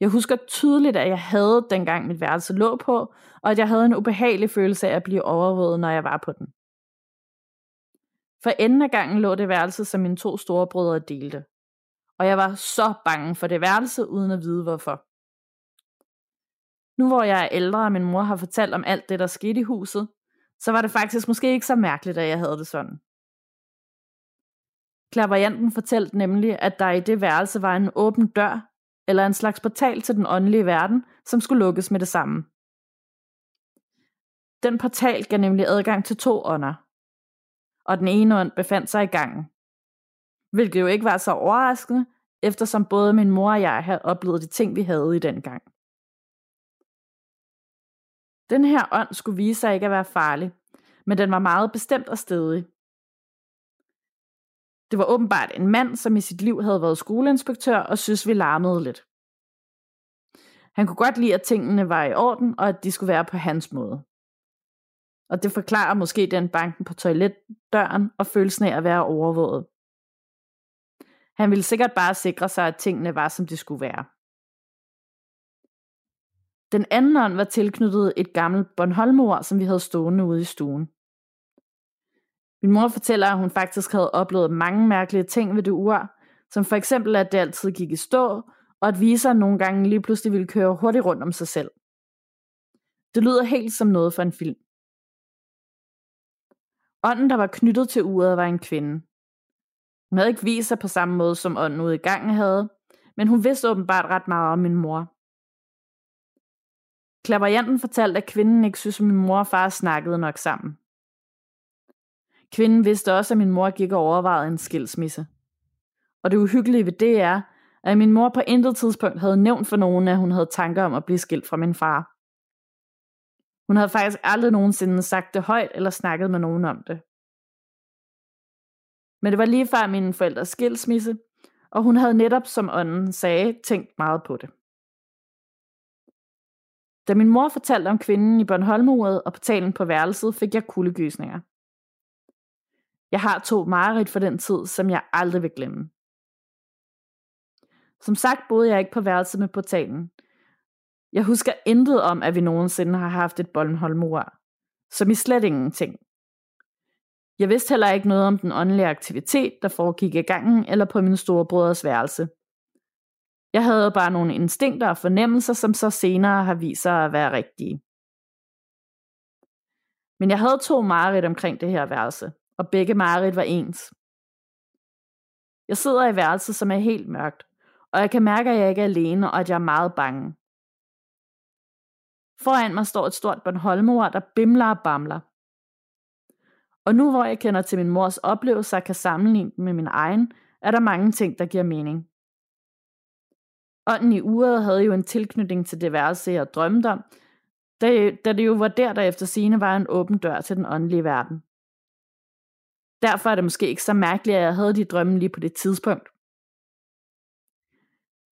Jeg husker tydeligt, at jeg havde dengang mit værelse lå på, og at jeg havde en ubehagelig følelse af at blive overvåget, når jeg var på den. For enden af gangen lå det værelse, som mine to store brødre delte. Og jeg var så bange for det værelse, uden at vide hvorfor. Nu hvor jeg er ældre, og min mor har fortalt om alt det, der skete i huset, så var det faktisk måske ikke så mærkeligt, at jeg havde det sådan. Klaverianten fortalte nemlig, at der i det værelse var en åben dør, eller en slags portal til den åndelige verden, som skulle lukkes med det samme. Den portal gav nemlig adgang til to ånder, og den ene ånd befandt sig i gangen. Hvilket jo ikke var så overraskende, eftersom både min mor og jeg havde oplevet de ting, vi havde i den gang. Den her ånd skulle vise sig ikke at være farlig, men den var meget bestemt og stedig. Det var åbenbart en mand, som i sit liv havde været skoleinspektør og synes, vi larmede lidt. Han kunne godt lide, at tingene var i orden, og at de skulle være på hans måde. Og det forklarer måske den banken på toiletdøren og følelsen af at være overvåget. Han ville sikkert bare sikre sig, at tingene var, som de skulle være. Den anden ånd var tilknyttet et gammelt Bornholmor, som vi havde stående ude i stuen. Min mor fortæller, at hun faktisk havde oplevet mange mærkelige ting ved det ur, som for eksempel, at det altid gik i stå, og at viseren nogle gange lige pludselig ville køre hurtigt rundt om sig selv. Det lyder helt som noget for en film. Ånden, der var knyttet til uret, var en kvinde. Hun havde ikke vist sig på samme måde, som ånden ude i gangen havde, men hun vidste åbenbart ret meget om min mor. Klaverianten fortalte, at kvinden ikke synes, at min mor og far snakkede nok sammen. Kvinden vidste også, at min mor gik og overvejede en skilsmisse. Og det uhyggelige ved det er, at min mor på intet tidspunkt havde nævnt for nogen, at hun havde tanker om at blive skilt fra min far. Hun havde faktisk aldrig nogensinde sagt det højt eller snakket med nogen om det. Men det var lige før mine forældres skilsmisse, og hun havde netop, som ånden sagde, tænkt meget på det. Da min mor fortalte om kvinden i Bornholmuret og portalen på værelset, fik jeg kuldegysninger. Jeg har to mareridt for den tid, som jeg aldrig vil glemme. Som sagt boede jeg ikke på værelset med portalen. Jeg husker intet om, at vi nogensinde har haft et Bornholmur. Som i slet ingenting. Jeg vidste heller ikke noget om den åndelige aktivitet, der foregik i gangen eller på min store brødres værelse. Jeg havde bare nogle instinkter og fornemmelser, som så senere har vist sig at være rigtige. Men jeg havde to mareridt omkring det her værelse, og begge mareridt var ens. Jeg sidder i værelset, som er helt mørkt, og jeg kan mærke, at jeg ikke er alene, og at jeg er meget bange. Foran mig står et stort Bornholmor, der bimler og bamler. Og nu hvor jeg kender til min mors oplevelser og kan sammenligne dem med min egen, er der mange ting, der giver mening. Ånden i uret havde jo en tilknytning til det værelse, jeg drømte om, da, da det jo var der, der efter sine var en åben dør til den åndelige verden. Derfor er det måske ikke så mærkeligt, at jeg havde de drømme lige på det tidspunkt.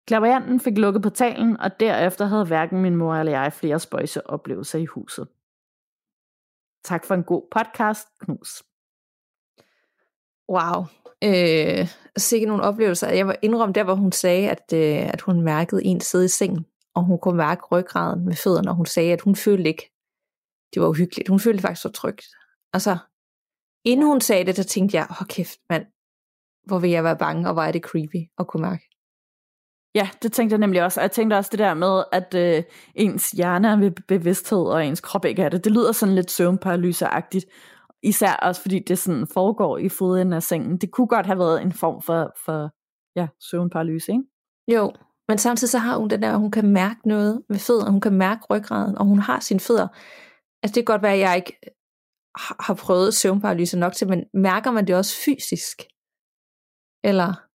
Klavianten fik lukket portalen, og derefter havde hverken min mor eller jeg flere spøjse oplevelser i huset. Tak for en god podcast, Knus. Wow. Øh, sikke nogle oplevelser. Jeg var indrømme der, hvor hun sagde, at, øh, at hun mærkede en sidde i sengen, og hun kunne mærke ryggraden med fødderne, og hun sagde, at hun følte ikke, det var uhyggeligt. Hun følte faktisk så trygt. Altså, inden hun sagde det, så tænkte jeg, åh kæft, mand, hvor vil jeg være bange, og hvor er det creepy at kunne mærke. Ja, det tænkte jeg nemlig også. Og jeg tænkte også det der med, at øh, ens hjerne er ved bevidsthed, og ens krop ikke er det. Det lyder sådan lidt søvnparalyseagtigt. Især også fordi det sådan foregår i foden af sengen. Det kunne godt have været en form for, for ja, søvnparalyse, ikke? Jo, men samtidig så har hun den der, hun kan mærke noget med fødderne, hun kan mærke ryggraden, og hun har sine fødder. Altså det kan godt være, at jeg ikke har prøvet søvnparalyse nok til, men mærker man det også fysisk? Eller?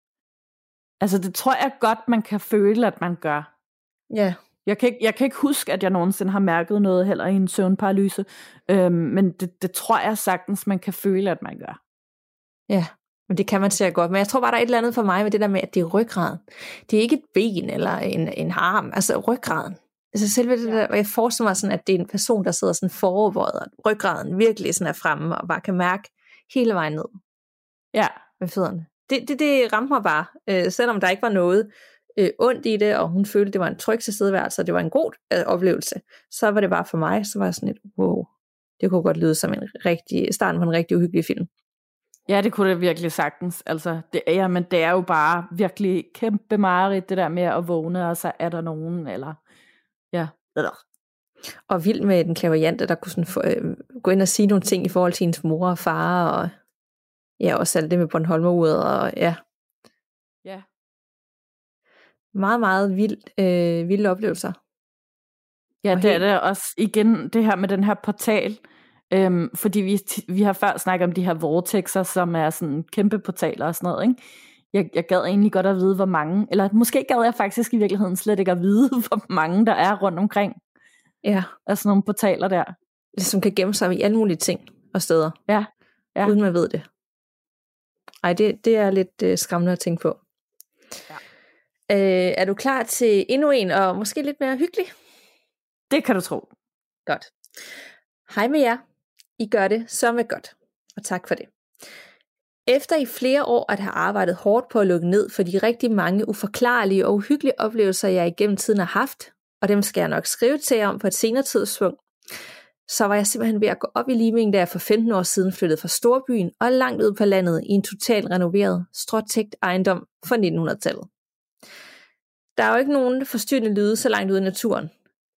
Altså det tror jeg godt, man kan føle, at man gør. Ja. Jeg kan, ikke, jeg kan ikke huske, at jeg nogensinde har mærket noget heller i en søvnparalyse, øhm, men det, det tror jeg sagtens, man kan føle, at man gør. Ja, men det kan man sikkert godt. Men jeg tror bare, der er et eller andet for mig med det der med, at det er ryggraden. Det er ikke et ben eller en, en arm, altså ryggraden. Altså selve det der, og jeg forestiller mig sådan, at det er en person, der sidder sådan foroverbøjet, og ryggraden virkelig sådan er fremme, og bare kan mærke hele vejen ned. Ja. Med fødderne. Det, det, det ramte mig bare, øh, selvom der ikke var noget øh, ondt i det, og hun følte, det var en tryg tilstedeværelse, og det var en god øh, oplevelse, så var det bare for mig, så var jeg sådan et, wow, det kunne godt lyde som en rigtig, starten på en rigtig uhyggelig film. Ja, det kunne det virkelig sagtens. Altså, det, ja, men det er jo bare virkelig kæmpe mareridt, det der med at vågne, og så er der nogen, eller ja. Og vild med den klaverjante, der kunne sådan få, øh, gå ind og sige nogle ting i forhold til hendes mor og far, og ja, også alt det med Bornholmeruret, og ja. Ja. Meget, meget vild, øh, vilde oplevelser. Ja, og det helt... er det også igen, det her med den her portal, øhm, fordi vi, vi har før snakket om de her vortexer, som er sådan kæmpe portaler og sådan noget, ikke? jeg, jeg gad egentlig godt at vide, hvor mange, eller måske gad jeg faktisk i virkeligheden slet ikke at vide, hvor mange der er rundt omkring. Ja. Altså nogle portaler der. Som kan gemme sig i alle mulige ting og steder. Ja. ja. Uden man ved det. Ej, det, det er lidt øh, skræmmende at tænke på. Ja. Øh, er du klar til endnu en, og måske lidt mere hyggelig? Det kan du tro. Godt. Hej med jer. I gør det så med godt. Og tak for det. Efter i flere år at have arbejdet hårdt på at lukke ned for de rigtig mange uforklarlige og uhyggelige oplevelser, jeg igennem tiden har haft, og dem skal jeg nok skrive til jer om på et senere tidspunkt, så var jeg simpelthen ved at gå op i limingen, da jeg for 15 år siden flyttede fra Storbyen og langt ud på landet i en totalt renoveret, stråtægt ejendom fra 1900-tallet. Der er jo ikke nogen forstyrrende lyde så langt ude i naturen,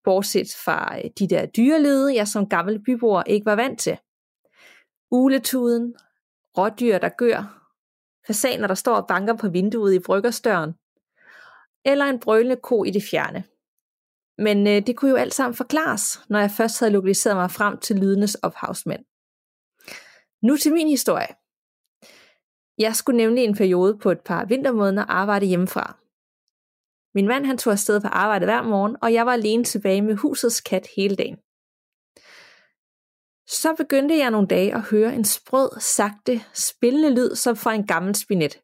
bortset fra øh, de der dyrelyde, jeg som gammel byboer ikke var vant til. Uletuden, rådyr, der gør, fasaner, der står og banker på vinduet i bryggerstøren, eller en brølende ko i det fjerne. Men øh, det kunne jo alt sammen forklares, når jeg først havde lokaliseret mig frem til lydenes ophavsmænd. Nu til min historie. Jeg skulle nemlig en periode på et par vintermåneder arbejde hjemmefra. Min mand han tog afsted på arbejde hver morgen, og jeg var alene tilbage med husets kat hele dagen. Så begyndte jeg nogle dage at høre en sprød, sagte, spillende lyd som fra en gammel spinet.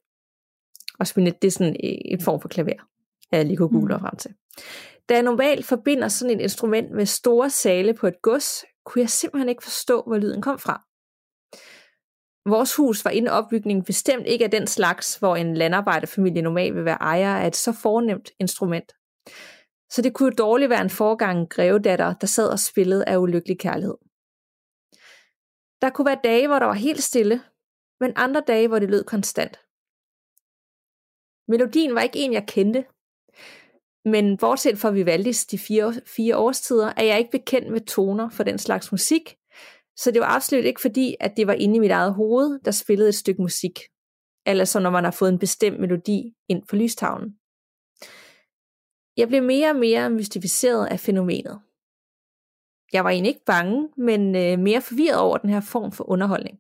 Og spinet, det er sådan en form for klaver, jeg lige kunne google mm. frem til. Da jeg normalt forbinder sådan et instrument med store sale på et gods, kunne jeg simpelthen ikke forstå, hvor lyden kom fra. Vores hus var inden opbygningen bestemt ikke af den slags, hvor en landarbejderfamilie normalt vil være ejer af et så fornemt instrument. Så det kunne jo dårligt være en forgang grevedatter, der sad og spillede af ulykkelig kærlighed. Der kunne være dage, hvor der var helt stille, men andre dage, hvor det lød konstant. Melodien var ikke en, jeg kendte, men bortset fra Vivaldis de fire, fire årstider, er jeg ikke bekendt med toner for den slags musik, så det var absolut ikke fordi, at det var inde i mit eget hoved, der spillede et stykke musik. Eller som når man har fået en bestemt melodi ind på lystavlen. Jeg blev mere og mere mystificeret af fænomenet. Jeg var egentlig ikke bange, men øh, mere forvirret over den her form for underholdning.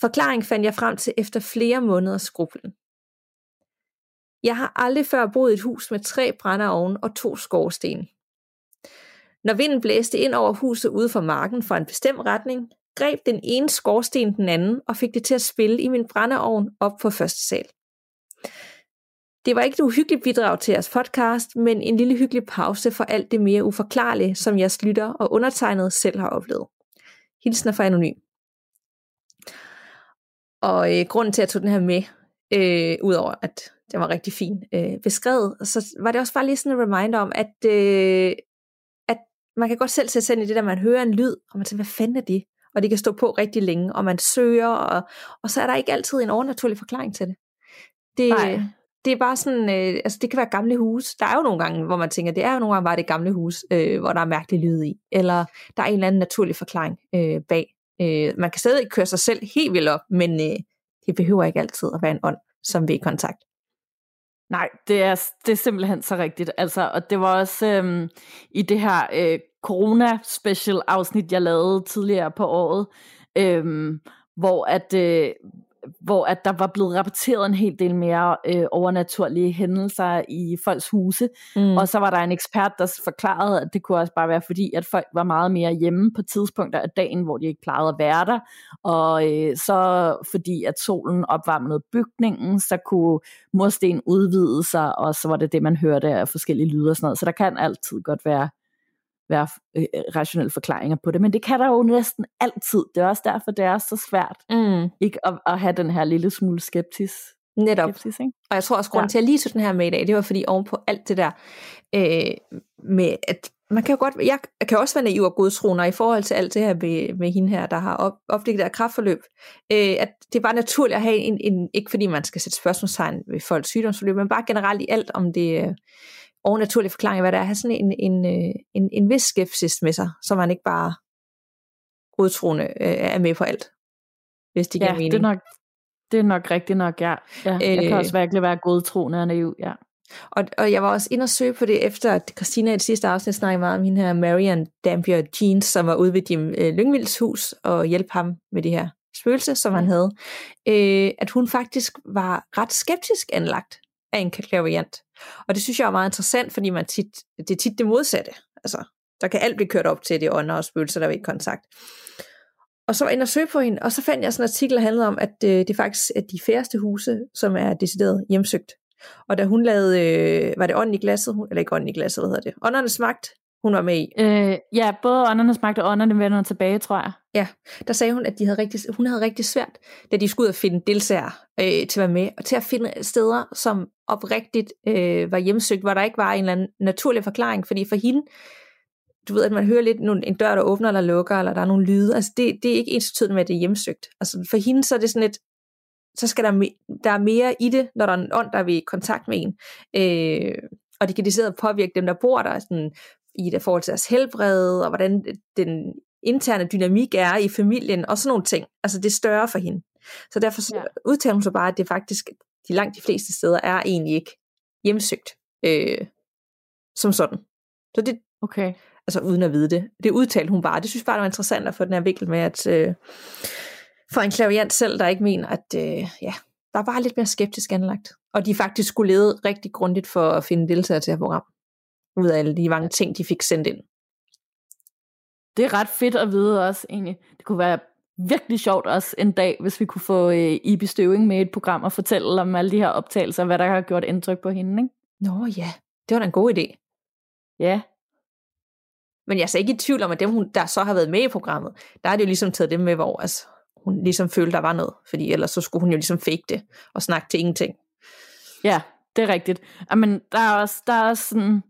Forklaring fandt jeg frem til efter flere måneders skrublen. Jeg har aldrig før boet i et hus med tre brændeovne og to skorsten. Når vinden blæste ind over huset ude for marken fra en bestemt retning, greb den ene skorsten den anden og fik det til at spille i min brændeovn op på første sal. Det var ikke et uhyggeligt bidrag til jeres podcast, men en lille hyggelig pause for alt det mere uforklarlige, som jeres lytter og undertegnet selv har oplevet. Hilsner fra Anonym. Og øh, grunden til, at jeg tog den her med, øh, udover at den var rigtig fin øh, beskrevet, så var det også bare lige sådan en reminder om, at, øh, at man kan godt selv sætte sig ind i det, der man hører en lyd, og man tænker, hvad fanden er det? Og det kan stå på rigtig længe, og man søger, og, og så er der ikke altid en overnaturlig forklaring til det. Det, Nej det er bare sådan, øh, altså det kan være gamle hus. Der er jo nogle gange, hvor man tænker, det er jo nogle gange bare det gamle hus, øh, hvor der er mærkelig lyd i. Eller der er en eller anden naturlig forklaring øh, bag. Øh, man kan stadig køre sig selv helt vildt op, men øh, det behøver ikke altid at være en ånd, som vil i kontakt. Nej, det er, det er simpelthen så rigtigt. Altså, og det var også øhm, i det her øh, corona-special afsnit, jeg lavede tidligere på året, øhm, hvor at, øh, hvor at der var blevet rapporteret en hel del mere øh, overnaturlige hændelser i folks huse. Mm. Og så var der en ekspert, der forklarede, at det kunne også bare være fordi, at folk var meget mere hjemme på tidspunkter af dagen, hvor de ikke plejede at være der. Og øh, så fordi, at solen opvarmede bygningen, så kunne mursten udvide sig, og så var det det, man hørte af forskellige lyde og sådan noget. Så der kan altid godt være være øh, rationelle forklaringer på det, men det kan der jo næsten altid. Det er også derfor, det er så svært mm. ikke at, at have den her lille smule skeptis. Netop. Skeptis, ikke? Og jeg tror også, grunden ja. til, at jeg lige tog den her med i dag, det var fordi ovenpå alt det der øh, med, at man kan jo godt, jeg kan også være naiv og godtroende i forhold til alt det her med, med hende her, der har op, opdaget der kraftforløb, øh, at det er bare naturligt at have en, en, ikke fordi man skal sætte spørgsmålstegn ved folks sygdomsforløb, men bare generelt i alt, om det, øh, overnaturlig forklaring, hvad der er, at have sådan en, en, øh, en, en vis skepsis med sig, så man ikke bare godtroende øh, er med på alt, hvis det giver ja, mening. Det er, nok, det er nok rigtigt nok, ja. ja jeg kan også virkelig være godtroende og naiv, ja. Og, og jeg var også inde og søge på det, efter at Christina i det sidste afsnit snakkede meget om hende her Marian Dampier Jeans, som var ude ved Jim øh, Lyngvilds hus og hjælpe ham med de her spøgelse, som han havde, øh, at hun faktisk var ret skeptisk anlagt af en klaviant. Og det synes jeg er meget interessant, fordi man tit, det er tit det modsatte. Altså, der kan alt blive kørt op til det ånder og spøgelser, der er ikke kontakt. Og så var jeg inde og søge på hende, og så fandt jeg sådan en artikel, der handlede om, at øh, det faktisk er de færreste huse, som er decideret hjemsøgt. Og da hun lavede, øh, var det ånden i glasset, eller ikke ånden i glasset, hvad hedder det? Åndernes magt, hun var med i. Øh, ja, både åndernes magt og ånderne vender tilbage, tror jeg. Ja, der sagde hun, at de havde rigtig, hun havde rigtig svært, da de skulle ud og finde delsager øh, til at være med, og til at finde steder, som oprigtigt øh, var hjemsøgt, hvor der ikke var en eller anden naturlig forklaring, fordi for hende, du ved, at man hører lidt en dør, der åbner eller lukker, eller der er nogle lyde, altså det, det er ikke ens med, at det er hjemsøgt. Altså for hende, så er det sådan et, så skal der, me- der er mere i det, når der er en ånd, der er i kontakt med en. Øh, og det kan decideret påvirke dem, der bor der, sådan, i det forhold til deres helbred, og hvordan den interne dynamik er i familien, og sådan nogle ting. Altså det er større for hende. Så derfor ja. udtaler hun så bare, at det faktisk, de langt de fleste steder, er egentlig ikke hjemsøgt øh, som sådan. Så det, okay. altså uden at vide det. Det udtalte hun bare. Det synes jeg bare, det var interessant at få den her vinkel med, at øh, for en klaviant selv, der ikke mener, at øh, ja, der er bare lidt mere skeptisk anlagt. Og de faktisk skulle lede rigtig grundigt for at finde deltagere til at program. Ud af alle de mange ting, de fik sendt ind. Det er ret fedt at vide også, egentlig. Det kunne være virkelig sjovt også en dag, hvis vi kunne få øh, Ibi Støving med i et program og fortælle om alle de her optagelser, hvad der har gjort indtryk på hende, ikke? Nå ja, det var da en god idé. Ja. Men jeg er så ikke i tvivl om, at dem, hun, der så har været med i programmet, der er det jo ligesom taget dem med, hvor altså, hun ligesom følte, der var noget. Fordi ellers så skulle hun jo ligesom fake det og snakke til ingenting. Ja, det er rigtigt. Men der er også, der er også sådan,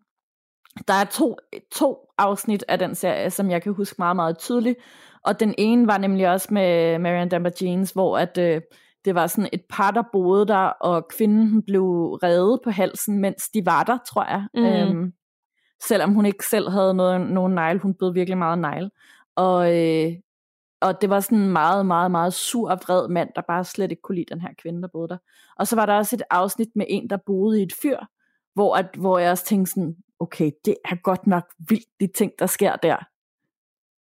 der er to, to afsnit af den serie, som jeg kan huske meget, meget tydeligt. Og den ene var nemlig også med Marianne Damper Jeans, hvor at, øh, det var sådan et par, der boede der, og kvinden blev reddet på halsen, mens de var der, tror jeg. Mm. Øhm, selvom hun ikke selv havde noget, nogen negl. Hun blev virkelig meget negl. Og, øh, og det var sådan en meget, meget, meget sur og vred mand, der bare slet ikke kunne lide den her kvinde, der boede der. Og så var der også et afsnit med en, der boede i et fyr, hvor, at, hvor jeg også tænkte sådan, okay, det er godt nok vildt, de ting, der sker der.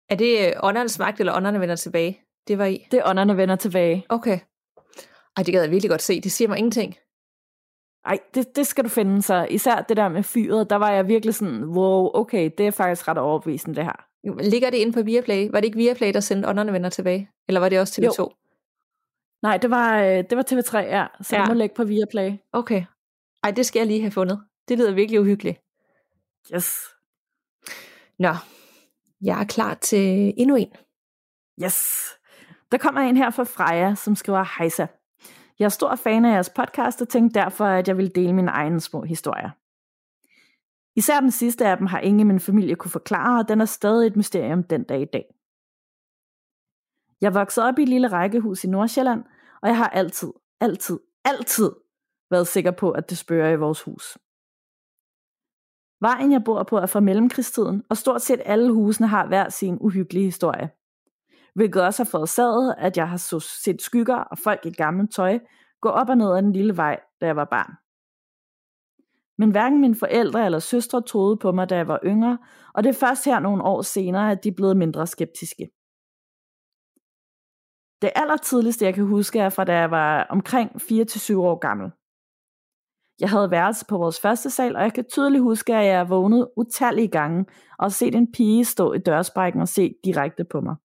Er det øh, åndernes magt, eller ånderne vender tilbage? Det var i? Det er ånderne vender tilbage. Okay. Ej, det gad jeg virkelig godt se. Det siger mig ingenting. Ej, det, det skal du finde så. Især det der med fyret, der var jeg virkelig sådan, wow, okay, det er faktisk ret overbevisende det her. Ligger det inde på Viaplay? Var det ikke Viaplay, der sendte ånderne vender tilbage? Eller var det også TV2? Jo. Nej, det var, øh, det var TV3, ja. Så ja. det må lægge på Viaplay. Okay. Ej, det skal jeg lige have fundet. Det lyder virkelig uhyggeligt. Yes. Nå, jeg er klar til endnu en. Yes. Der kommer en her fra Freja, som skriver, Hejsa. Jeg er stor fan af jeres podcast og tænkte derfor, at jeg vil dele mine egne små historier. Især den sidste af dem har ingen i min familie kunne forklare, og den er stadig et mysterium den dag i dag. Jeg voksede op i et lille rækkehus i Nordsjælland, og jeg har altid, altid, altid været sikker på, at det spørger i vores hus. Vejen, jeg bor på, er fra mellemkrigstiden, og stort set alle husene har hver sin uhyggelige historie. Hvilket også har forårsaget, at jeg har set skygger og folk i gammelt tøj gå op og ned ad den lille vej, da jeg var barn. Men hverken mine forældre eller søstre troede på mig, da jeg var yngre, og det er først her nogle år senere, at de er blevet mindre skeptiske. Det allertidligste, jeg kan huske, er fra da jeg var omkring 4-7 år gammel. Jeg havde værelse på vores første sal, og jeg kan tydeligt huske, at jeg vågnede utallige gange og set en pige stå i dørsprækken og se direkte på mig.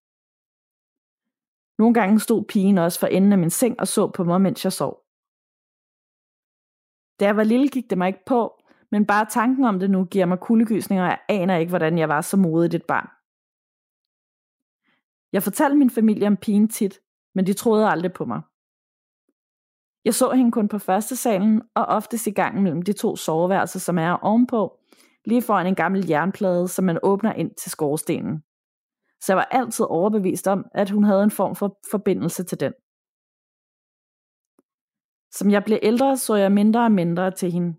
Nogle gange stod pigen også for enden af min seng og så på mig, mens jeg sov. Da jeg var lille, gik det mig ikke på, men bare tanken om det nu giver mig kuldegysninger, og jeg aner ikke, hvordan jeg var så modigt et barn. Jeg fortalte min familie om pigen tit, men de troede aldrig på mig. Jeg så hende kun på første salen, og oftest i gangen mellem de to soveværelser, som er ovenpå, lige foran en gammel jernplade, som man åbner ind til skorstenen. Så jeg var altid overbevist om, at hun havde en form for forbindelse til den. Som jeg blev ældre, så jeg mindre og mindre til hende.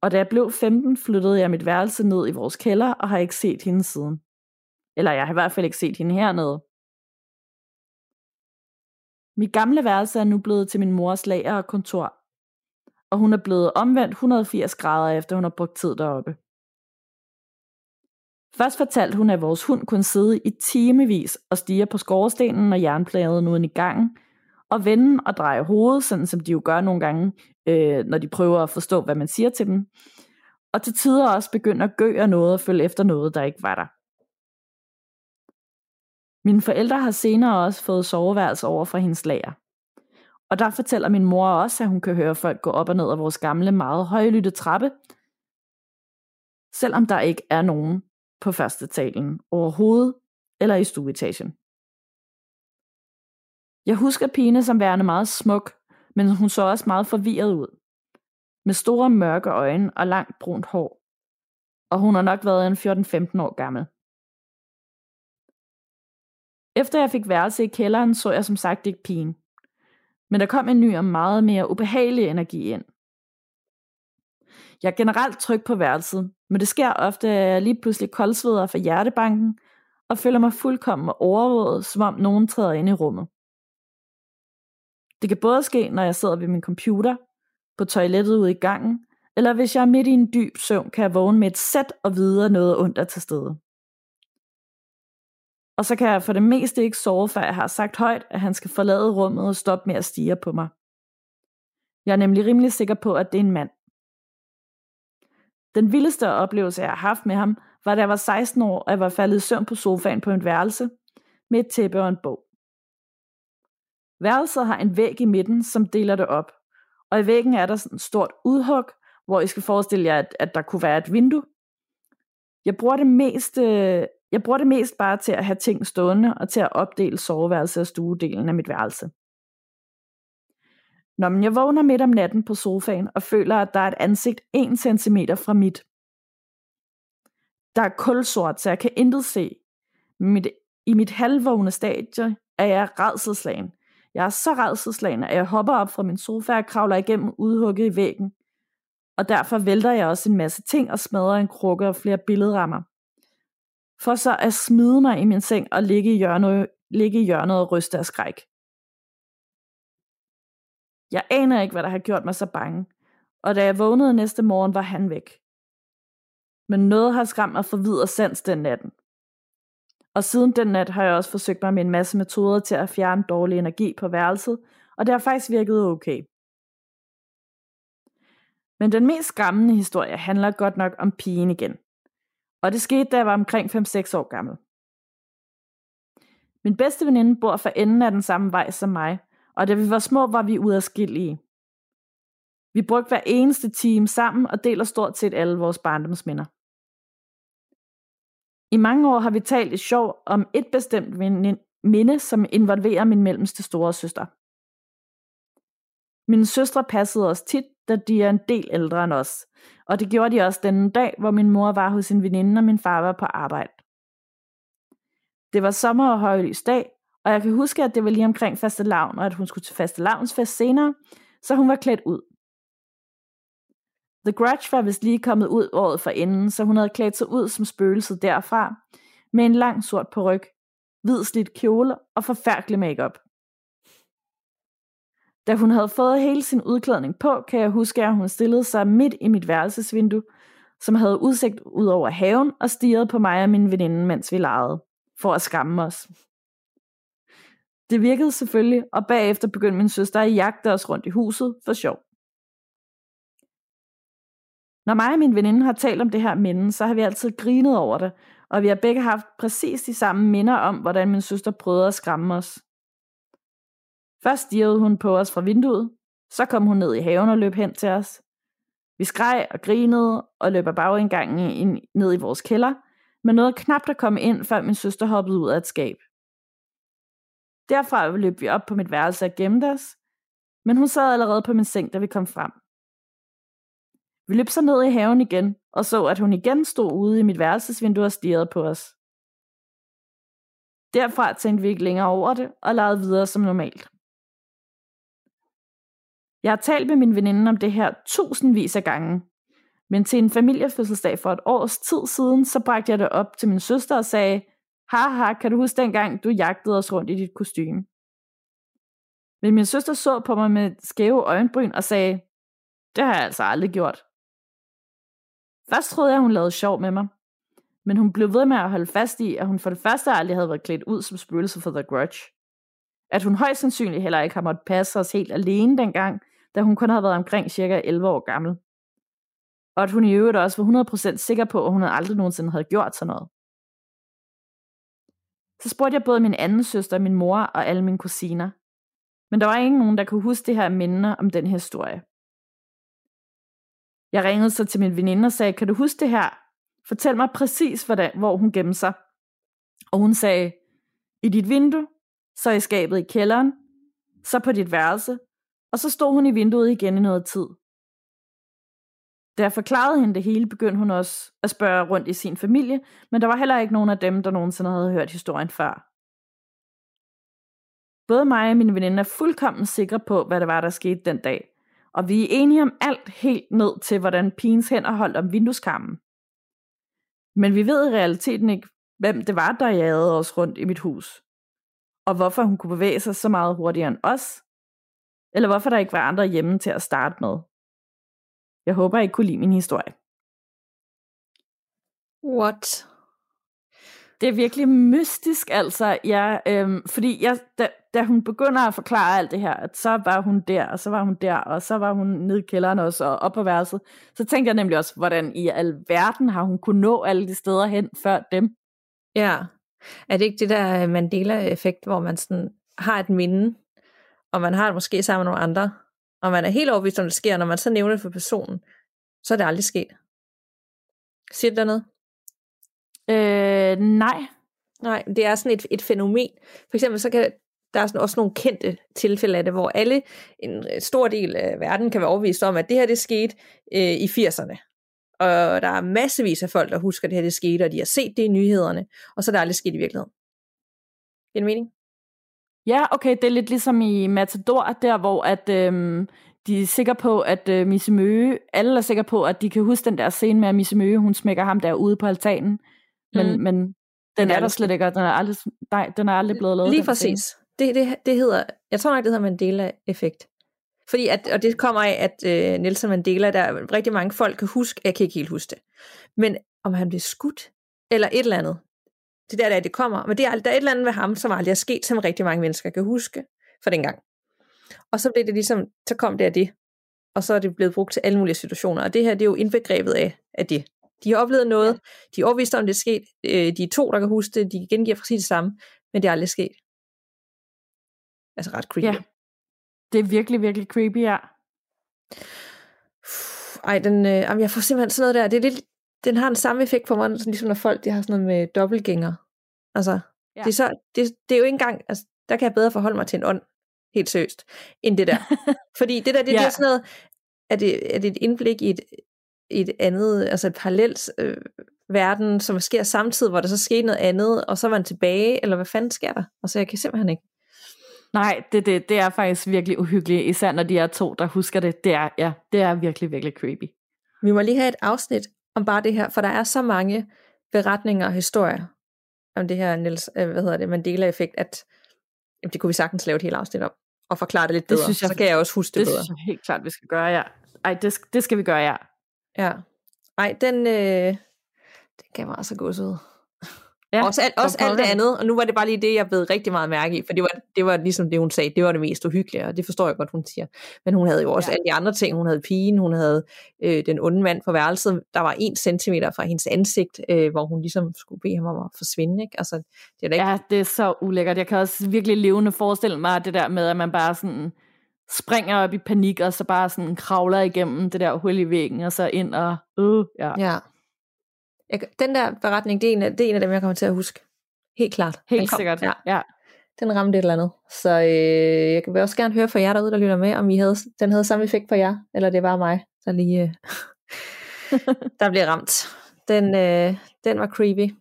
Og da jeg blev 15, flyttede jeg mit værelse ned i vores kælder, og har ikke set hende siden. Eller jeg har i hvert fald ikke set hende hernede. Mit gamle værelse er nu blevet til min mors lager og kontor, og hun er blevet omvendt 180 grader efter hun har brugt tid deroppe. Først fortalte hun, at vores hund kunne sidde i timevis og stige på skorstenen, og jernpladen uden i gangen, og vende og dreje hovedet, sådan som de jo gør nogle gange, øh, når de prøver at forstå, hvad man siger til dem. Og til tider også begynde at gøre noget og følge efter noget, der ikke var der. Mine forældre har senere også fået soveværelse over fra hendes lager. Og der fortæller min mor også, at hun kan høre folk gå op og ned af vores gamle, meget højlytte trappe, selvom der ikke er nogen på første talen overhovedet eller i stueetagen. Jeg husker Pine som værende meget smuk, men hun så også meget forvirret ud. Med store mørke øjne og langt brunt hår. Og hun har nok været en 14-15 år gammel. Efter jeg fik værelse i kælderen, så jeg som sagt ikke pigen. Men der kom en ny og meget mere ubehagelig energi ind. Jeg er generelt tryg på værelset, men det sker ofte, at jeg lige pludselig koldsveder for hjertebanken og føler mig fuldkommen overvåget, som om nogen træder ind i rummet. Det kan både ske, når jeg sidder ved min computer, på toilettet ude i gangen, eller hvis jeg er midt i en dyb søvn, kan jeg vågne med et sæt og videre noget ondt er til stede. Og så kan jeg for det meste ikke sove, før jeg har sagt højt, at han skal forlade rummet og stoppe med at stige på mig. Jeg er nemlig rimelig sikker på, at det er en mand. Den vildeste oplevelse, jeg har haft med ham, var da jeg var 16 år, og jeg var faldet i søvn på sofaen på en værelse med et tæppe og en bog. Værelset har en væg i midten, som deler det op, og i væggen er der sådan et stort udhug, hvor I skal forestille jer, at, at der kunne være et vindue. Jeg bruger det mest, jeg bruger det mest bare til at have ting stående og til at opdele soveværelset og stuedelen af mit værelse. Når jeg vågner midt om natten på sofaen og føler, at der er et ansigt 1 cm fra mit. Der er kulsort, så jeg kan intet se. Mit, I mit halvvågne stadie er jeg redselslagen. Jeg er så redselslagen, at jeg hopper op fra min sofa og kravler igennem udhugget i væggen. Og derfor vælter jeg også en masse ting og smadrer en krukke og flere billedrammer. For så at smide mig i min seng og ligge i hjørnet, ligge i hjørnet og ryste af skræk. Jeg aner ikke, hvad der har gjort mig så bange, og da jeg vågnede næste morgen, var han væk. Men noget har skræmt mig for videre sans den natten. Og siden den nat har jeg også forsøgt mig med en masse metoder til at fjerne dårlig energi på værelset, og det har faktisk virket okay. Men den mest skræmmende historie handler godt nok om pigen igen. Og det skete, da jeg var omkring 5-6 år gammel. Min bedste veninde bor for enden af den samme vej som mig, og da vi var små, var vi uadskillige. Vi brugte hver eneste time sammen og deler stort set alle vores barndomsminder. I mange år har vi talt i sjov om et bestemt minde, som involverer min mellemste store søster. Mine søstre passede os tit, da de er en del ældre end os, og det gjorde de også den dag, hvor min mor var hos sin veninde, og min far var på arbejde. Det var sommer og højlys dag, og jeg kan huske, at det var lige omkring faste lavn, og at hun skulle til faste lavnsfest senere, så hun var klædt ud. The Grudge var vist lige kommet ud året for inden, så hun havde klædt sig ud som spøgelset derfra, med en lang sort peruk, hvid slidt kjole og forfærdelig makeup. Da hun havde fået hele sin udklædning på, kan jeg huske, at hun stillede sig midt i mit værelsesvindue, som havde udsigt ud over haven og stirrede på mig og min veninde, mens vi legede, for at skamme os. Det virkede selvfølgelig, og bagefter begyndte min søster at jagte os rundt i huset for sjov. Når mig og min veninde har talt om det her minde, så har vi altid grinet over det, og vi har begge haft præcis de samme minder om, hvordan min søster prøvede at skræmme os. Først stirrede hun på os fra vinduet, så kom hun ned i haven og løb hen til os. Vi skreg og grinede og løb af bagindgangen ind, ned i vores kælder, men nåede knap at komme ind, før min søster hoppede ud af et skab. Derfra løb vi op på mit værelse og gemte os, men hun sad allerede på min seng, da vi kom frem. Vi løb så ned i haven igen, og så, at hun igen stod ude i mit værelsesvindue og stirrede på os. Derfra tænkte vi ikke længere over det, og legede videre som normalt. Jeg har talt med min veninde om det her tusindvis af gange, men til en familiefødselsdag for et års tid siden, så bragte jeg det op til min søster og sagde, haha, kan du huske dengang, du jagtede os rundt i dit kostume? Men min søster så på mig med skæve øjenbryn og sagde, det har jeg altså aldrig gjort. Først troede jeg, hun lavede sjov med mig. Men hun blev ved med at holde fast i, at hun for det første aldrig havde været klædt ud som spøgelse for The Grudge. At hun højst sandsynligt heller ikke har måttet passe os helt alene dengang, da hun kun havde været omkring cirka 11 år gammel. Og at hun i øvrigt også var 100% sikker på, at hun aldrig nogensinde havde gjort sådan noget. Så spurgte jeg både min anden søster, min mor og alle mine kusiner. Men der var ingen nogen, der kunne huske det her minde om den historie. Jeg ringede så til min veninde og sagde, kan du huske det her? Fortæl mig præcis, hvordan, hvor hun gemte sig. Og hun sagde, i dit vindue, så i skabet i kælderen, så på dit værelse, og så stod hun i vinduet igen i noget tid. Da jeg forklarede hende det hele, begyndte hun også at spørge rundt i sin familie, men der var heller ikke nogen af dem, der nogensinde havde hørt historien før. Både mig og min veninde er fuldkommen sikre på, hvad det var, der skete den dag, og vi er enige om alt helt ned til, hvordan pigens hænder holdt om vindueskammen. Men vi ved i realiteten ikke, hvem det var, der jagede os rundt i mit hus, og hvorfor hun kunne bevæge sig så meget hurtigere end os, eller hvorfor der ikke var andre hjemme til at starte med. Jeg håber, I kunne lide min historie. What? Det er virkelig mystisk, altså. Ja, øhm, fordi jeg, da, da hun begynder at forklare alt det her, at så var hun der, og så var hun der, og så var hun nede i kælderen også, og op på værelset, så tænkte jeg nemlig også, hvordan i alverden har hun kunne nå alle de steder hen før dem? Ja. Er det ikke det der Mandela-effekt, hvor man sådan har et minde, og man har det måske sammen med nogle andre, og man er helt overbevist om, det sker, når man så nævner det for personen, så er det aldrig sket. Siger det der noget? Øh, nej. Nej, det er sådan et, et fænomen. For eksempel så kan der er sådan også nogle kendte tilfælde af det, hvor alle, en stor del af verden kan være overbevist om, at det her det skete øh, i 80'erne. Og der er massevis af folk, der husker, at det her det skete, og de har set det i nyhederne, og så er det aldrig sket i virkeligheden. Giver det mening? Ja, okay, det er lidt ligesom i Matador, der hvor at, øhm, de er sikre på, at øh, Misse Møge, alle er sikre på, at de kan huske den der scene med, at Misse Møge, hun smækker ham derude på altanen. Men, mm. men den, den er, er der slet ikke, og den er aldrig, nej, den er aldrig blevet lavet. Lige præcis. Det, det, det hedder, jeg tror nok, det hedder Mandela-effekt. Fordi at, og det kommer af, at øh, Nelson Mandela, der er rigtig mange folk kan huske, jeg kan ikke helt huske det. Men om han blev skudt, eller et eller andet, det er der, der det kommer. Men det er, der er et eller andet ved ham, som aldrig er sket, som rigtig mange mennesker kan huske for dengang. Og så blev det ligesom, så kom det af det. Og så er det blevet brugt til alle mulige situationer. Og det her, det er jo indbegrebet af, af det. De har oplevet noget, de er overvist om, det er sket. Øh, de er to, der kan huske det, de gengiver præcis det samme, men det er aldrig sket. Altså ret creepy. Ja. Det er virkelig, virkelig creepy, ja. Ej, den, øh, jeg får simpelthen sådan noget der. Det er lidt, den har den samme effekt på mig, sådan ligesom når folk de har sådan noget med dobbeltgænger. Altså, ja. det, er så, det, det er jo ikke engang, altså, der kan jeg bedre forholde mig til en ånd, helt seriøst, end det der. Fordi det der, det, ja. det er sådan noget, er det, er det et indblik i et, et andet, altså et parallelt øh, verden, som sker samtidig, hvor der så sker noget andet, og så er man tilbage, eller hvad fanden sker der? Altså, jeg kan simpelthen ikke. Nej, det, det, det er faktisk virkelig uhyggeligt, især når de er to, der husker det. Det er, ja, det er virkelig, virkelig creepy. Vi må lige have et afsnit om bare det her, for der er så mange beretninger og historier om det her Niels, øh, hvad hedder det, Mandela-effekt, at jamen, det kunne vi sagtens lave et helt afsnit om, og forklare det lidt bedre, det synes jeg, så kan jeg også huske det, det bedre. Det synes jeg helt klart, vi skal gøre, ja. Ej, det, det skal vi gøre, ja. Ja. Ej, den, øh, den gav mig altså ud. Ja, også alt, også alt det andet, og nu var det bare lige det, jeg blev rigtig meget mærke i, for det var, det var ligesom det, hun sagde, det var det mest uhyggelige, og det forstår jeg godt, hun siger. Men hun havde jo også ja. alle de andre ting, hun havde pigen, hun havde øh, den onde mand på værelset, der var en centimeter fra hendes ansigt, øh, hvor hun ligesom skulle bede ham om at forsvinde, ikke? Altså, det er ikke... Ja, det er så ulækkert. Jeg kan også virkelig levende forestille mig det der med, at man bare sådan springer op i panik, og så bare sådan kravler igennem det der hul i væggen, og så ind og, øh, ja. ja. Jeg, den der beretning, det er, en af, det er en af dem, jeg kommer til at huske. Helt klart. Helt kom, sikkert, ja. ja. Den ramte et eller andet. Så øh, jeg vil også gerne høre fra jer derude, der lytter med, om I havde, den havde samme effekt på jer, eller det var mig, der lige øh, der bliver ramt. Den, øh, den var creepy.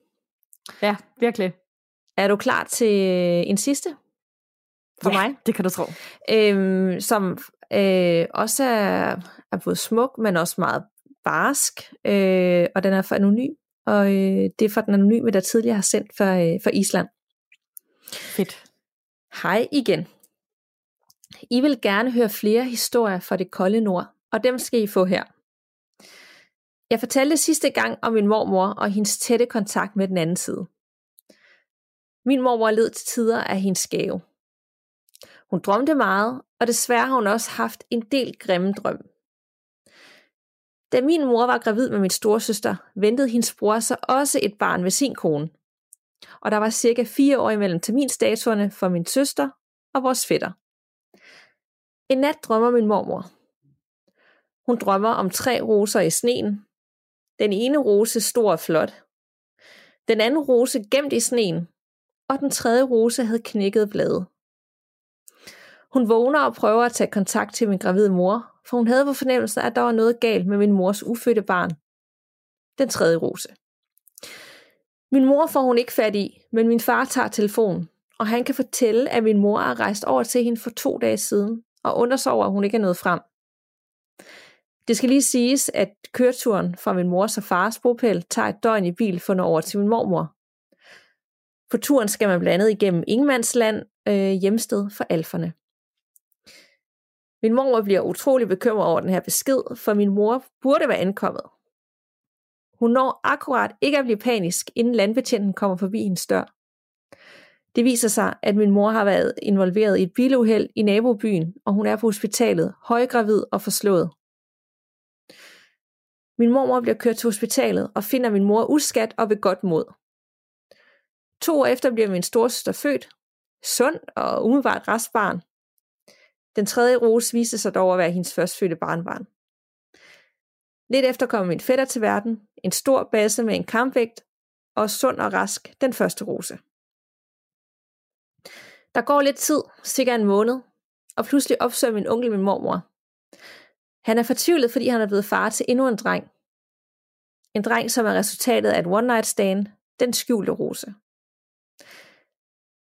Ja, virkelig. Er du klar til en sidste? For ja, mig? det kan du tro. Øhm, som øh, også er, er både smuk, men også meget barsk, øh, og den er for anonym, og øh, det er for den anonyme, der tidligere har sendt for, øh, for Island. Fedt. Hej igen. I vil gerne høre flere historier fra det kolde nord, og dem skal I få her. Jeg fortalte sidste gang om min mormor og hendes tætte kontakt med den anden side. Min mormor led til tider af hendes gave. Hun drømte meget, og desværre har hun også haft en del grimme drøm. Da min mor var gravid med min storesøster, ventede hendes bror så også et barn ved sin kone. Og der var cirka fire år imellem terminstatuerne for min søster og vores fætter. En nat drømmer min mormor. Hun drømmer om tre roser i sneen. Den ene rose stor og flot. Den anden rose gemt i sneen. Og den tredje rose havde knækket blade. Hun vågner og prøver at tage kontakt til min gravide mor, for hun havde på fornemmelsen, at der var noget galt med min mors ufødte barn. Den tredje rose. Min mor får hun ikke fat i, men min far tager telefonen, og han kan fortælle, at min mor er rejst over til hende for to dage siden, og undersover, at hun ikke er nået frem. Det skal lige siges, at køreturen fra min mors og fars bopæl tager et døgn i bil for når over til min mormor. På turen skal man blandt andet igennem Ingemandsland, øh, hjemsted for alferne. Min mor bliver utrolig bekymret over den her besked, for min mor burde være ankommet. Hun når akkurat ikke at blive panisk, inden landbetjenten kommer forbi hendes dør. Det viser sig, at min mor har været involveret i et biluheld i nabobyen, og hun er på hospitalet, højgravid og forslået. Min mormor bliver kørt til hospitalet og finder min mor uskat og ved godt mod. To år efter bliver min storsøster født, sund og umiddelbart rask barn. Den tredje rose viste sig dog at være hendes førstfødte barnbarn. Lidt efter kom min fætter til verden, en stor basse med en kampvægt, og sund og rask den første rose. Der går lidt tid, cirka en måned, og pludselig opsøger min onkel min mormor. Han er fortvivlet, fordi han er blevet far til endnu en dreng. En dreng, som er resultatet af et one night stand, den skjulte rose.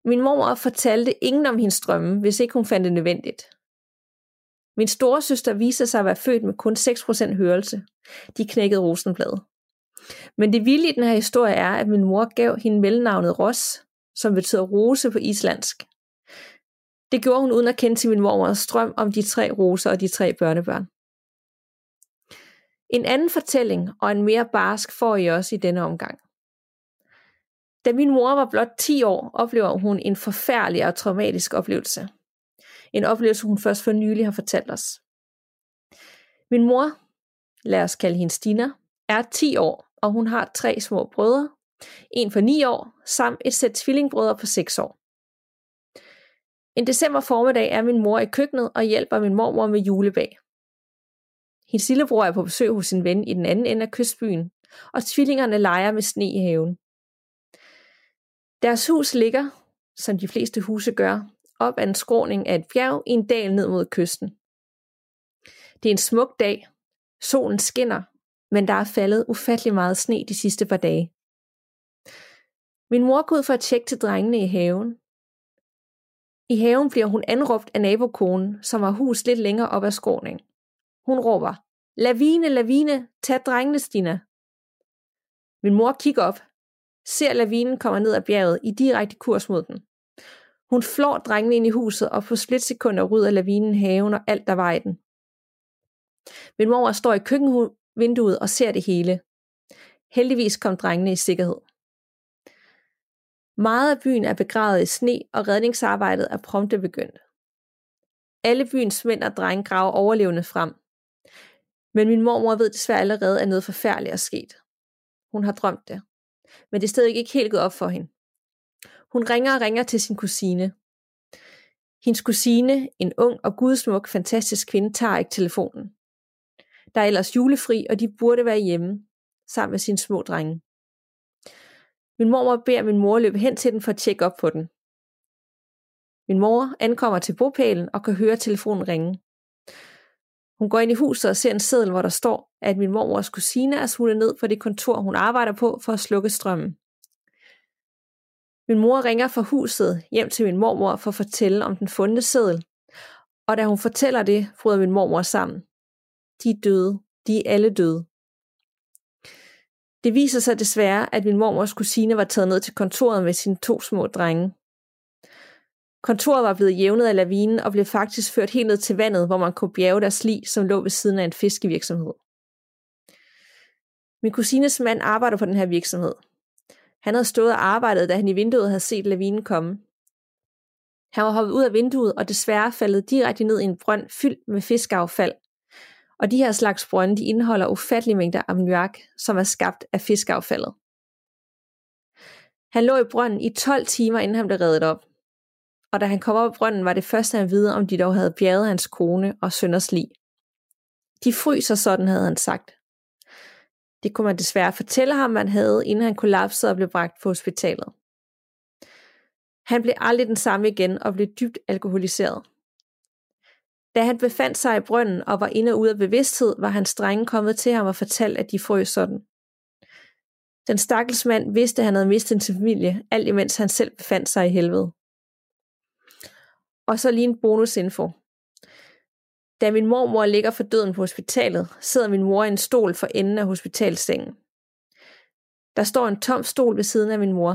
Min mor fortalte ingen om hendes drømme, hvis ikke hun fandt det nødvendigt. Min store søster viste sig at være født med kun 6% hørelse. De knækkede rosenblad. Men det vilde i den her historie er, at min mor gav hende mellemnavnet Ros, som betyder rose på islandsk. Det gjorde hun uden at kende til min mormors drøm om de tre roser og de tre børnebørn. En anden fortælling og en mere barsk får I også i denne omgang. Da min mor var blot 10 år, oplever hun en forfærdelig og traumatisk oplevelse. En oplevelse, hun først for nylig har fortalt os. Min mor, lad os kalde hende Stina, er 10 år, og hun har tre små brødre, en for 9 år, samt et sæt tvillingbrødre på 6 år. En december formiddag er min mor i køkkenet og hjælper min mormor med julebag. Hendes lillebror er på besøg hos sin ven i den anden ende af kystbyen, og tvillingerne leger med sne i haven. Deres hus ligger, som de fleste huse gør, op ad en skråning af et bjerg i en dal ned mod kysten. Det er en smuk dag. Solen skinner, men der er faldet ufattelig meget sne de sidste par dage. Min mor går ud for at tjekke til drengene i haven. I haven bliver hun anråbt af nabokonen, som har hus lidt længere op ad skråningen. Hun råber, Lavine, lavine, tag drengene, Stina. Min mor kigger op, ser lavinen kommer ned ad bjerget i direkte kurs mod den. Hun flår drengene ind i huset, og på splitsekunder rydder lavinen haven og alt, der var i den. Min mor står i køkkenvinduet og ser det hele. Heldigvis kom drengene i sikkerhed. Meget af byen er begravet i sne, og redningsarbejdet er prompte begyndt. Alle byens mænd og drenge graver overlevende frem. Men min mormor ved desværre allerede, at noget forfærdeligt er sket. Hun har drømt det. Men det er stadig ikke helt gået op for hende. Hun ringer og ringer til sin kusine. Hendes kusine, en ung og gudsmuk, fantastisk kvinde, tager ikke telefonen. Der er ellers julefri, og de burde være hjemme, sammen med sine små drenge. Min mormor beder min mor løbe hen til den for at tjekke op på den. Min mor ankommer til bopælen og kan høre telefonen ringe. Hun går ind i huset og ser en seddel, hvor der står, at min mormors kusine er smuttet ned på det kontor, hun arbejder på for at slukke strømmen. Min mor ringer fra huset hjem til min mormor for at fortælle om den fundne seddel, og da hun fortæller det, bryder min mormor sammen. De er døde. De er alle døde. Det viser sig desværre, at min mormors kusine var taget ned til kontoret med sine to små drenge. Kontoret var blevet jævnet af lavinen og blev faktisk ført helt ned til vandet, hvor man kunne bjerge deres lig, som lå ved siden af en fiskevirksomhed. Min kusines mand arbejder på den her virksomhed. Han havde stået og arbejdet, da han i vinduet havde set lavinen komme. Han var hoppet ud af vinduet og desværre faldet direkte ned i en brønd fyldt med fiskeaffald. Og de her slags brønde, de indeholder ufattelige mængder ammoniak, som er skabt af fiskeaffaldet. Han lå i brønden i 12 timer, inden han blev reddet op. Og da han kom op i brønden, var det første, han videre, om de dog havde bjerget hans kone og sønders lig. De fryser sådan, havde han sagt. Det kunne man desværre fortælle ham, man havde, inden han kollapsede og blev bragt på hospitalet. Han blev aldrig den samme igen og blev dybt alkoholiseret. Da han befandt sig i brønden og var inde og ude af bevidsthed, var hans drenge kommet til ham og fortalt, at de frøs sådan. Den stakkels mand vidste, at han havde mistet sin familie, alt imens han selv befandt sig i helvede. Og så lige en bonusinfo. Da min mormor ligger for døden på hospitalet, sidder min mor i en stol for enden af hospitalsengen. Der står en tom stol ved siden af min mor.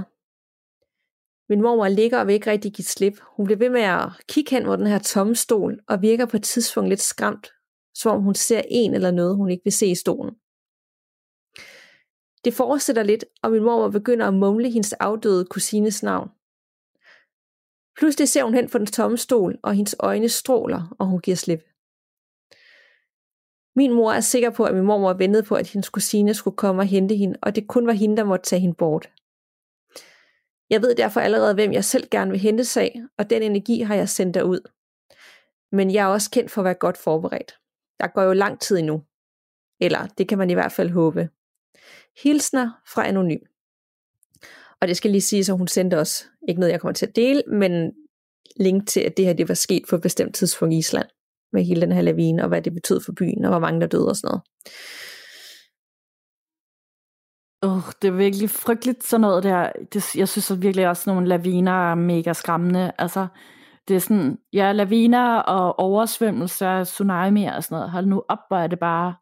Min mormor ligger og vil ikke rigtig give slip. Hun bliver ved med at kigge hen mod den her tomme stol, og virker på et tidspunkt lidt skræmt, som om hun ser en eller noget, hun ikke vil se i stolen. Det fortsætter lidt, og min mormor begynder at mumle hendes afdøde kusines navn. Pludselig ser hun hen på den tomme stol, og hendes øjne stråler, og hun giver slip. Min mor er sikker på, at min mormor ventede på, at hendes kusine skulle komme og hente hende, og det kun var hende, der måtte tage hende bort. Jeg ved derfor allerede, hvem jeg selv gerne vil hente sag, og den energi har jeg sendt derud. Men jeg er også kendt for at være godt forberedt. Der går jo lang tid endnu. Eller det kan man i hvert fald håbe. Hilsner fra Anonym. Og det skal lige sige, at hun sendte os, ikke noget jeg kommer til at dele, men link til, at det her det var sket på et bestemt tidspunkt i Island med hele den her lavine, og hvad det betød for byen, og hvor mange der døde og sådan noget. Oh, det er virkelig frygteligt sådan noget der. Det, jeg synes at virkelig også, at nogle laviner er mega skræmmende. Altså, det er sådan, ja, laviner og oversvømmelser, tsunami og sådan noget. Hold nu op, hvor er det bare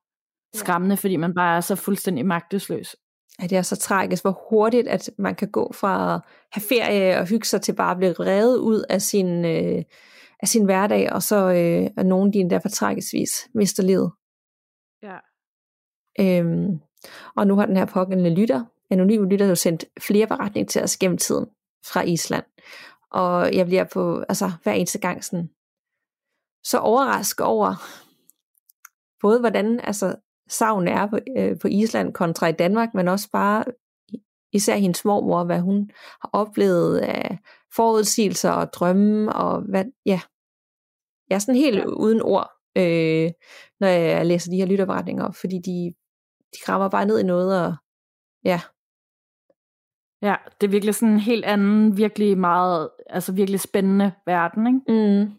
skræmmende, fordi man bare er så fuldstændig magtesløs. Ja, det er så tragisk, hvor hurtigt, at man kan gå fra at have ferie og hygge sig til bare at blive revet ud af sin, øh, af sin hverdag, og så øh, er nogen, de endda på tragisk vis mister livet. Ja. Øhm, og nu har den her pågældende lytter, anonyme lytter, jo sendt flere beretninger til os gennem tiden fra Island. Og jeg bliver på, altså hver eneste gang sådan, så overrasket over, både hvordan altså, savn er på, øh, på Island kontra i Danmark, men også bare især hendes mormor, hvad hun har oplevet af forudsigelser og drømme, og hvad, ja, jeg er sådan helt ja. uden ord, øh, når jeg læser de her lytterberetninger, fordi de, de krammer bare ned i noget, og ja. Ja, det er virkelig sådan en helt anden, virkelig meget, altså virkelig spændende verden, ikke? Mm.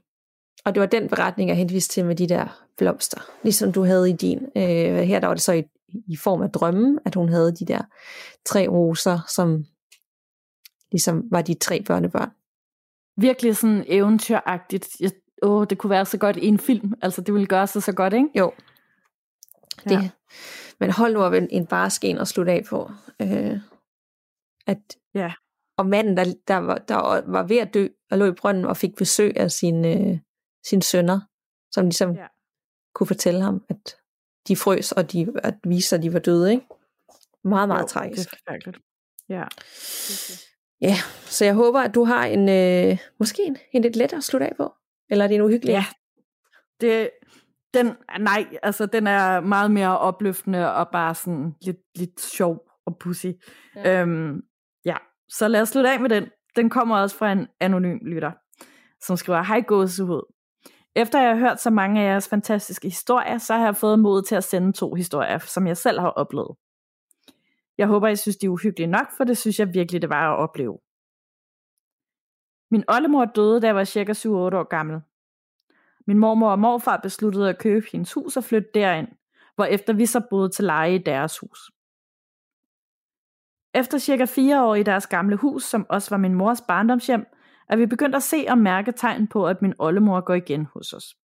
Og det var den beretning, jeg henviste til med de der blomster, ligesom du havde i din. Øh, her der var det så i, i form af drømme, at hun havde de der tre roser, som ligesom var de tre børnebørn. Virkelig sådan eventyragtigt. Jeg åh, det kunne være så godt i en film. Altså, det ville gøre sig så godt, ikke? Jo. Det. Ja. Men hold nu op en, en barsken at slutte af på. Øh, at, ja. Og manden, der, der, var, der var ved at dø, og lå i brønden og fik besøg af sine, øh, sine sønner, som ligesom ja. Kunne fortælle ham, at de frøs, og de, at vise, at de var døde, ikke? Meget, meget jo, tragisk. Det er Ja. Ja, så jeg håber, at du har en, øh, måske en, en lidt lettere at slutte af på. Eller er det en uhyggelig? Ja, det, den, nej, altså den er meget mere opløftende og bare sådan lidt, lidt sjov og pussy. Ja. Øhm, ja, så lad os slutte af med den. Den kommer også fra en anonym lytter, som skriver, hej gåsehud. Efter jeg har hørt så mange af jeres fantastiske historier, så har jeg fået mod til at sende to historier, som jeg selv har oplevet. Jeg håber, I synes, de er uhyggelige nok, for det synes jeg virkelig, det var at opleve. Min oldemor døde, da jeg var cirka 7-8 år gammel. Min mormor og morfar besluttede at købe hendes hus og flytte derind, hvor efter vi så boede til leje i deres hus. Efter cirka fire år i deres gamle hus, som også var min mors barndomshjem, er vi begyndt at se og mærke tegn på, at min oldemor går igen hos os.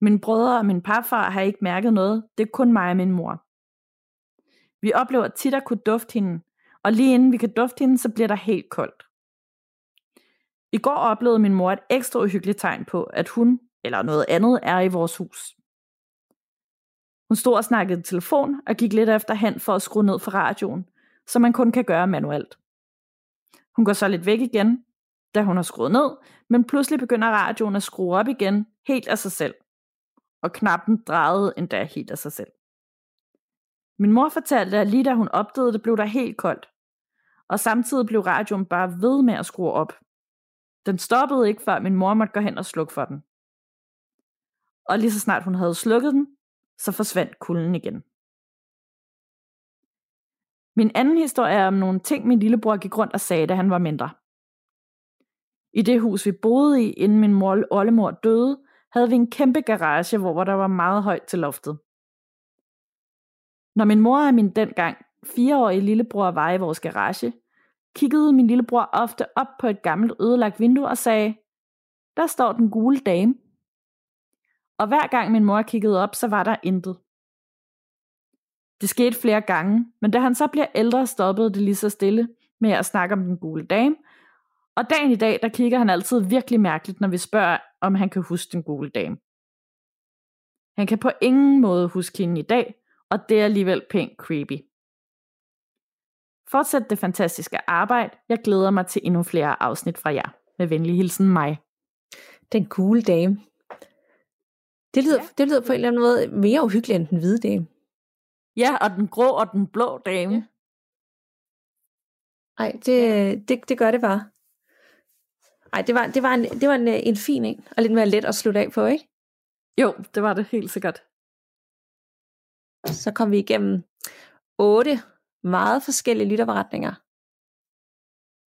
Min brødre og min parfar har ikke mærket noget, det er kun mig og min mor. Vi oplever tit at kunne dufte hende, og lige inden vi kan dufte hende, så bliver der helt koldt. I går oplevede min mor et ekstra uhyggeligt tegn på, at hun, eller noget andet, er i vores hus. Hun stod og snakkede i telefon og gik lidt efter hen for at skrue ned for radioen, som man kun kan gøre manuelt. Hun går så lidt væk igen, da hun har skruet ned, men pludselig begynder radioen at skrue op igen, helt af sig selv. Og knappen drejede endda helt af sig selv. Min mor fortalte, at lige da hun opdagede det, blev der helt koldt. Og samtidig blev radioen bare ved med at skrue op. Den stoppede ikke, før min mor måtte gå hen og slukke for den. Og lige så snart hun havde slukket den, så forsvandt kulden igen. Min anden historie er om nogle ting, min lillebror gik rundt og sagde, da han var mindre. I det hus, vi boede i, inden min mor, oldemor døde, havde vi en kæmpe garage, hvor der var meget højt til loftet. Når min mor og min dengang fireårige lillebror var i vores garage, kiggede min lillebror ofte op på et gammelt ødelagt vindue og sagde, der står den gule dame. Og hver gang min mor kiggede op, så var der intet. Det skete flere gange, men da han så bliver ældre, stoppede det lige så stille med at snakke om den gule dame, og dagen i dag, der kigger han altid virkelig mærkeligt, når vi spørger, om han kan huske den gule dame. Han kan på ingen måde huske hende i dag, og det er alligevel pænt creepy. Fortsæt det fantastiske arbejde. Jeg glæder mig til endnu flere afsnit fra jer. Med venlig hilsen mig. Den gule dame. Det lyder, ja. det lyder på en eller anden måde mere uhyggeligt end den hvide dame. Ja, og den grå og den blå dame. Ja. Ej, det, det, det gør det bare. Ej, det var, det var, en, det var en, en fin en, og lidt mere let at slutte af på, ikke? Jo, det var det helt sikkert. Så kom vi igennem otte meget forskellige lytterberetninger.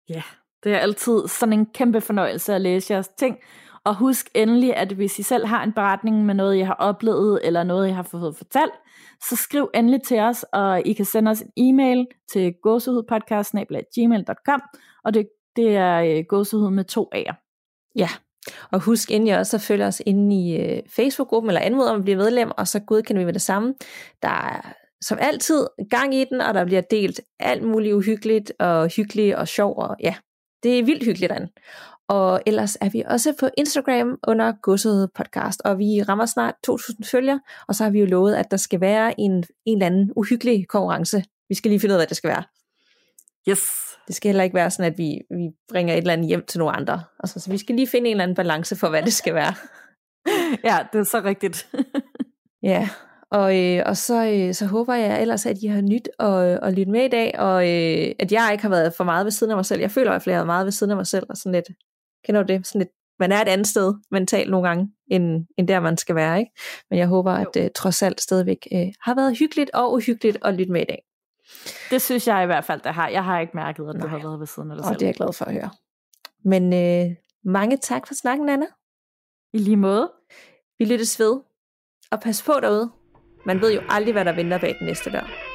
Ja, det er altid sådan en kæmpe fornøjelse at læse jeres ting. Og husk endelig, at hvis I selv har en beretning med noget, I har oplevet, eller noget, I har fået fortalt, så skriv endelig til os, og I kan sende os en e-mail til gåsehudpodcast.gmail.com, og det, det er øh, gåsehud med to A'er. Ja, og husk endelig også at følge os inde i øh, Facebook-gruppen, eller anmod om at blive medlem, og så godkender vi med det samme. Der er som altid gang i den, og der bliver delt alt muligt uhyggeligt, og hyggeligt og sjov, og ja, det er vildt hyggeligt derinde. Og ellers er vi også på Instagram under Godset Podcast, og vi rammer snart 2000 følger, og så har vi jo lovet, at der skal være en, en eller anden uhyggelig konkurrence. Vi skal lige finde ud af, hvad det skal være. Yes. Det skal heller ikke være sådan, at vi, vi bringer et eller andet hjem til nogle andre. Altså, så vi skal lige finde en eller anden balance for, hvad det skal være. ja, det er så rigtigt. ja, og, øh, og så, øh, så håber jeg ellers, at I har nyt og, og lytte med i dag, og øh, at jeg ikke har været for meget ved siden af mig selv. Jeg føler i hvert fald, at jeg har været meget ved siden af mig selv, og sådan lidt, kender du det? Sådan lidt, man er et andet sted mentalt nogle gange, end, end der man skal være, ikke? Men jeg håber, jo. at øh, trods alt stadigvæk øh, har været hyggeligt og uhyggeligt at lytte med i dag. Det synes jeg i hvert fald, det har. Jeg har ikke mærket, at du har været ved siden af dig selv. Og det er jeg glad for at høre. Men øh, mange tak for snakken, Anna. I lige måde. Vi lyttes ved. Og pas på derude. Man ved jo aldrig, hvad der venter bag den næste dør.